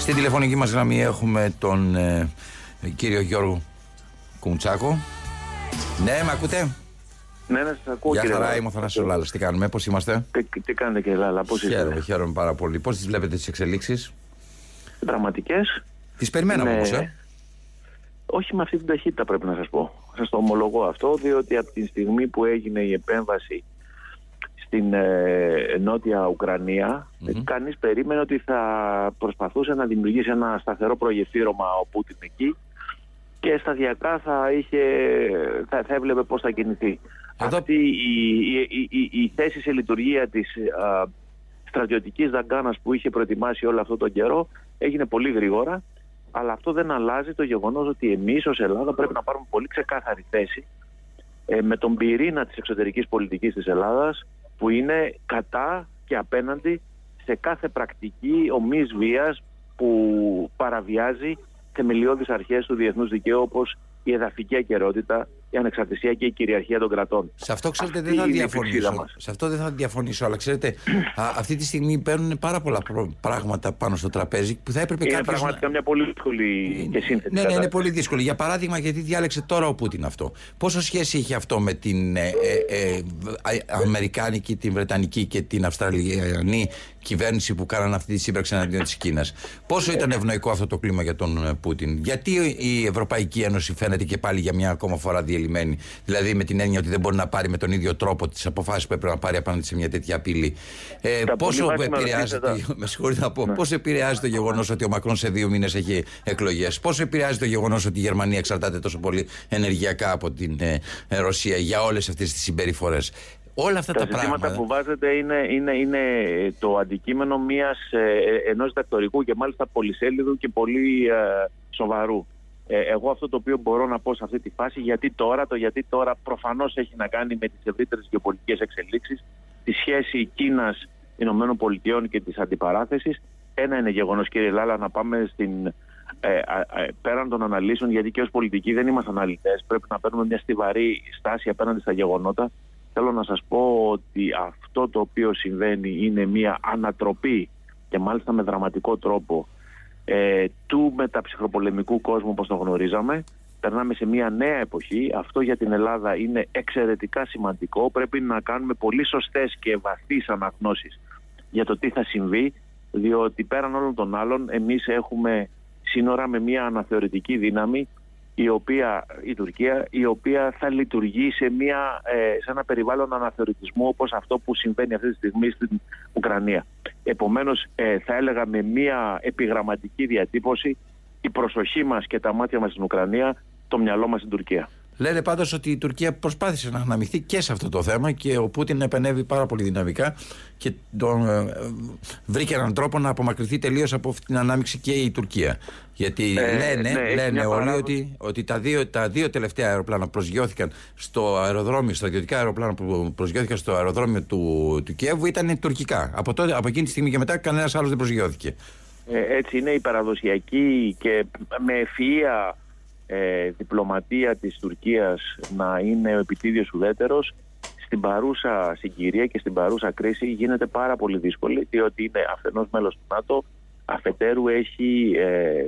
Στην τηλεφωνική μας γραμμή έχουμε τον ε, κύριο Γιώργο Κουμτσάκο. Ναι, με ακούτε; Ναι, ναι, σας ακούω Γεια χαρά, είμαι ο Θανάσης Λάλλας. Τι κάνουμε, πώς είμαστε; Τι, τι κάνετε κύριε Λάλλα, πώς είστε; Χαίρομαι, χαίρομαι πάρα πολύ. Πώς τις βλέπετε τις εξελίξεις; δραματικές. Τις περιμέναμε ναι. όμως, ε; Όχι με αυτή την ταχύτητα πρέπει να σας πω. Σας το ομολογώ αυτό, διότι από τη στιγμή που έγινε η επέμβαση στην ε, νότια Ουκρανία, mm-hmm. κανείς περίμενε ότι θα προσπαθούσε να δημιουργήσει ένα σταθερό προγεφύρωμα ο Πούτιν εκεί και σταδιακά θα, είχε, θα, θα έβλεπε πώς θα κινηθεί. Αυτή η, η, η, η, θέση σε λειτουργία της α, στρατιωτικής δαγκάνας που είχε προετοιμάσει όλο αυτό τον καιρό έγινε πολύ γρήγορα, αλλά αυτό δεν αλλάζει το γεγονός ότι εμείς ως Ελλάδα πρέπει να πάρουμε πολύ ξεκάθαρη θέση ε, με τον πυρήνα της εξωτερικής πολιτικής της Ελλάδας, που είναι κατά και απέναντι σε κάθε πρακτική ομής βίας που παραβιάζει θεμελιώδεις αρχές του διεθνούς δικαίου όπως η εδαφική ακαιρότητα, η ανεξαρτησία και η κυριαρχία των κρατών. Σε αυτό ξέρετε δεν θα διαφωνήσω. Σε αυτό δεν θα διαφωνήσω, αλλά ξέρετε, α, αυτή τη στιγμή παίρνουν πάρα πολλά πράγματα πάνω στο τραπέζι που θα έπρεπε Είναι πραγματικά μια πολύ δύσκολη και σύνθετη. Ναι, ναι, είναι πολύ δύσκολη. Για παράδειγμα, γιατί διάλεξε τώρα ο Πούτιν αυτό. Πόσο σχέση έχει αυτό με την ε, ε, ε, Αμερικάνικη, την Βρετανική και την Αυστραλιανή κυβέρνηση που κάνανε αυτή τη σύμπραξη εναντίον της Κίνας. Πόσο ήταν ευνοϊκό αυτό το κλίμα για τον ε, Πούτιν; Γιατί η Ευρωπαϊκή Ένωση φαίνεται και πάλι για μια ακόμα φορά διελειμμένη; Δηλαδή με την έννοια ότι δεν μπορεί να πάρει με τον ίδιο τρόπο τις αποφάσεις που έπρεπε να πάρει απέναντι σε μια τέτοια απειλή. Ε, πόσο επηρεάζει, το, με να πω, ναι. πόσο επηρεάζει το γεγονός ότι ο Μακρόν σε δύο μήνες έχει εκλογές; Πόσο επηρεάζει το γεγονός ότι η Γερμανία εξαρτάται τόσο πολύ ενεργειακά από την ε, Ρωσία για όλες αυτές τις συμπεριφορές; Όλα αυτά τα, τα πράγματα που βάζετε είναι, είναι, είναι το αντικείμενο μιας, ε, ενός δακτορικού και μάλιστα πολυσέλιδου και πολύ ε, σοβαρού. Ε, εγώ αυτό το οποίο μπορώ να πω σε αυτή τη φάση, γιατί τώρα, το γιατί τώρα προφανώς έχει να κάνει με τις ευρύτερες γεωπολιτικές εξελίξεις, τη σχέση Κίνας, Ηνωμένων Πολιτειών και της αντιπαράθεσης. Ένα είναι γεγονός κύριε Λάλα να πάμε στην, ε, ε, πέραν των αναλύσεων, γιατί και ως πολιτικοί δεν είμαστε αναλυτές, πρέπει να παίρνουμε μια στιβαρή στάση απέναντι στα γεγονότα. Θέλω να σας πω ότι αυτό το οποίο συμβαίνει είναι μια ανατροπή και μάλιστα με δραματικό τρόπο ε, του μεταψυχροπολεμικού κόσμου όπως το γνωρίζαμε. Περνάμε σε μια νέα εποχή. Αυτό για την Ελλάδα είναι εξαιρετικά σημαντικό. Πρέπει να κάνουμε πολύ σωστές και βαθύς αναγνώσεις για το τι θα συμβεί, διότι πέραν όλων των άλλων εμείς έχουμε σύνορα με μια αναθεωρητική δύναμη η οποία, η Τουρκία, η οποία θα λειτουργεί σε, μια, ε, σε ένα περιβάλλον αναθεωρητισμού όπως αυτό που συμβαίνει αυτή τη στιγμή στην Ουκρανία. Επομένως ε, θα έλεγα με μια επιγραμματική διατύπωση η προσοχή μας και τα μάτια μας στην Ουκρανία, το μυαλό μας στην Τουρκία. Λένε πάντως ότι η Τουρκία προσπάθησε να αναμειχθεί και σε αυτό το θέμα και ο Πούτιν επενεύει πάρα πολύ δυναμικά και τον, ε, βρήκε έναν τρόπο να απομακρυνθεί τελείως από αυτή την ανάμειξη και η Τουρκία. Γιατί ε, λένε, ναι, λένε όλοι ότι, ότι τα, δύο, τα δύο τελευταία αεροπλάνα προσγειώθηκαν στο αεροδρόμιο, στα ιδιωτικά αεροπλάνα που προσγειώθηκαν στο αεροδρόμιο του, του Κιέβου ήταν τουρκικά. Από, τότε, από εκείνη τη στιγμή και μετά κανένας άλλος δεν προσγειώθηκε. Ε, έτσι είναι η παραδοσιακή και με ευφυΐα ε, διπλωματία της Τουρκίας να είναι ο επιτίδιος ουδέτερος στην παρούσα συγκυρία και στην παρούσα κρίση γίνεται πάρα πολύ δύσκολη διότι είναι αφενός μέλος του ΝΑΤΟ αφετέρου έχει ε,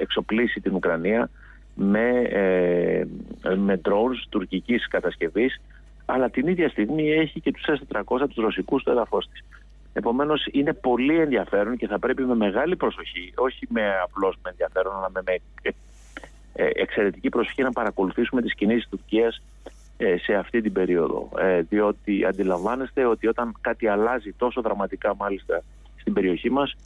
εξοπλίσει την Ουκρανία με, ε, με drones τουρκικής κατασκευής αλλά την ίδια στιγμή έχει και τους S-400 τους ρωσικούς στο έδαφος της. Επομένως είναι πολύ ενδιαφέρον και θα πρέπει με μεγάλη προσοχή, όχι με απλώς με ενδιαφέρον αλλά με, με ε, εξαιρετική προσοχή να παρακολουθήσουμε τις κινήσεις της Τουρκίας ε, σε αυτή την περίοδο. Ε, διότι αντιλαμβάνεστε ότι όταν κάτι αλλάζει τόσο δραματικά μάλιστα στην περιοχή μας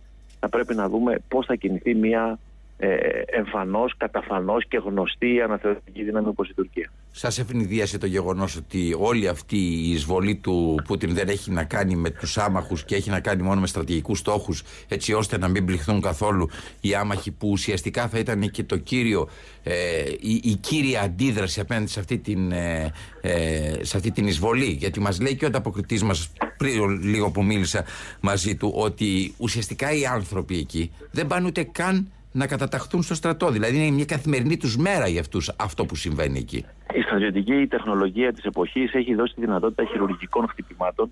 θα πρέπει να δούμε πώς θα κινηθεί μια ε, εμφανώς, καταφανώς και γνωστή αναθεωρητική δύναμη όπως η Τουρκία. Σας ευνηδίασε το γεγονός ότι όλη αυτή η εισβολή του Πούτιν δεν έχει να κάνει με τους άμαχους και έχει να κάνει μόνο με στρατηγικούς στόχους έτσι ώστε να μην πληχθούν καθόλου οι άμαχοι που ουσιαστικά θα ήταν και το κύριο, ε, η, η, κύρια αντίδραση απέναντι σε αυτή, την, ε, ε, σε αυτή την εισβολή. Γιατί μας λέει και ο ανταποκριτής μας πριν λίγο που μίλησα μαζί του ότι ουσιαστικά οι άνθρωποι εκεί δεν πάνε ούτε καν να καταταχθούν στο στρατό. Δηλαδή είναι μια καθημερινή τους μέρα για αυτούς αυτό που συμβαίνει εκεί. Η στρατιωτική τεχνολογία της εποχής έχει δώσει τη δυνατότητα χειρουργικών χτυπημάτων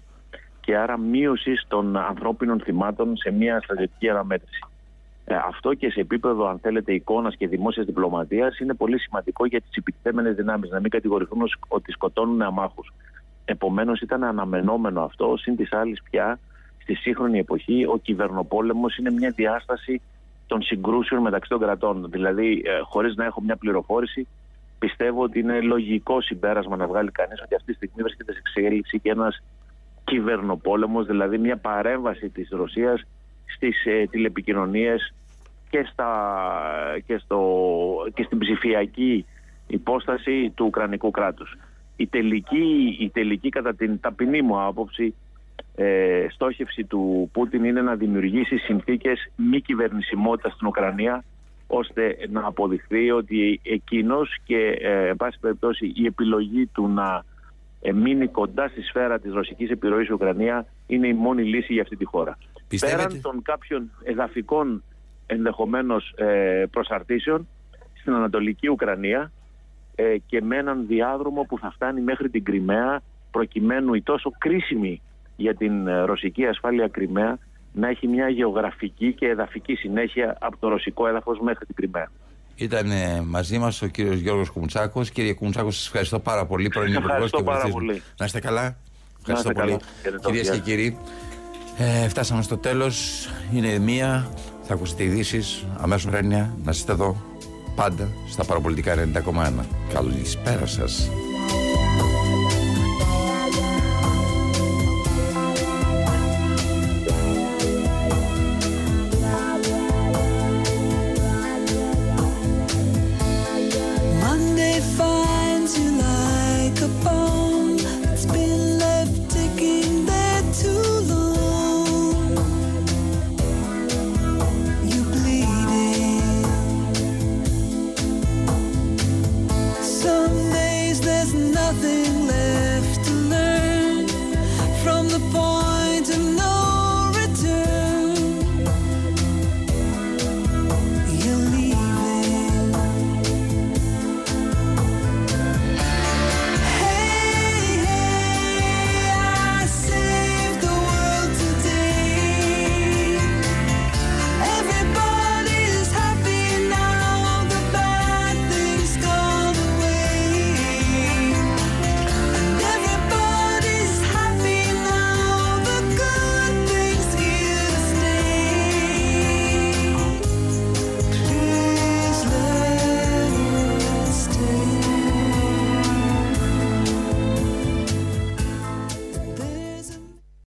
και άρα μείωσης των ανθρώπινων θυμάτων σε μια στρατιωτική αναμέτρηση. Ε, αυτό και σε επίπεδο, αν θέλετε, εικόνας και δημόσιας διπλωματίας είναι πολύ σημαντικό για τις επιτιθέμενες δυνάμεις να μην κατηγορηθούν ότι σκοτώνουν αμάχους. Επομένως, ήταν αναμενόμενο αυτό. Συν της άλλης, πια στη σύγχρονη εποχή, ο κυβερνοπόλεμος είναι μια διάσταση των συγκρούσεων μεταξύ των κρατών. Δηλαδή, ε, χωρίς να έχω μια πληροφόρηση, πιστεύω ότι είναι λογικό συμπέρασμα να βγάλει κανείς ότι αυτή τη στιγμή βρίσκεται σε εξέλιξη και ένας κυβερνοπόλεμος, δηλαδή μια παρέμβαση της Ρωσίας στις ε, τηλεπικοινωνίες και, και, και στην ψηφιακή υπόσταση του Ουκρανικού κράτους. Η τελική, η τελική κατά την ταπεινή μου άποψη ε, στόχευση του Πούτιν είναι να δημιουργήσει συνθήκες μη κυβερνησιμότητας στην Ουκρανία ώστε να αποδειχθεί ότι εκείνος και ε, εν πάση περιπτώσει η επιλογή του να ε, μείνει κοντά στη σφαίρα της ρωσικής επιρροής στην Ουκρανία είναι η μόνη λύση για αυτή τη χώρα. Πιστεύετε... Πέραν των κάποιων εδαφικών ενδεχομένως ε, προσαρτήσεων στην Ανατολική Ουκρανία ε, και με έναν διάδρομο που θα φτάνει μέχρι την Κρυμαία προκειμένου η τόσο κρίσιμη για την ε, ρωσική ασφάλεια Κρυμαία να έχει μια γεωγραφική και εδαφική συνέχεια από το ρωσικό έδαφος μέχρι την Κρυμαία. Ήταν μαζί μας ο κύριος Γιώργος Κουμουτσάκος. Κύριε Κουμουτσάκο, σας ευχαριστώ πάρα πολύ. Πρώην Υπουργός και πάρα πολύ. Να είστε καλά. Ευχαριστώ πολύ. Κυρίες και κύριοι, ε, φτάσαμε στο τέλος. Είναι μία. Θα ακούσετε ειδήσει αμέσως ρένια. Να είστε εδώ πάντα στα παραπολιτικά 90,1. Καλησπέρα σας.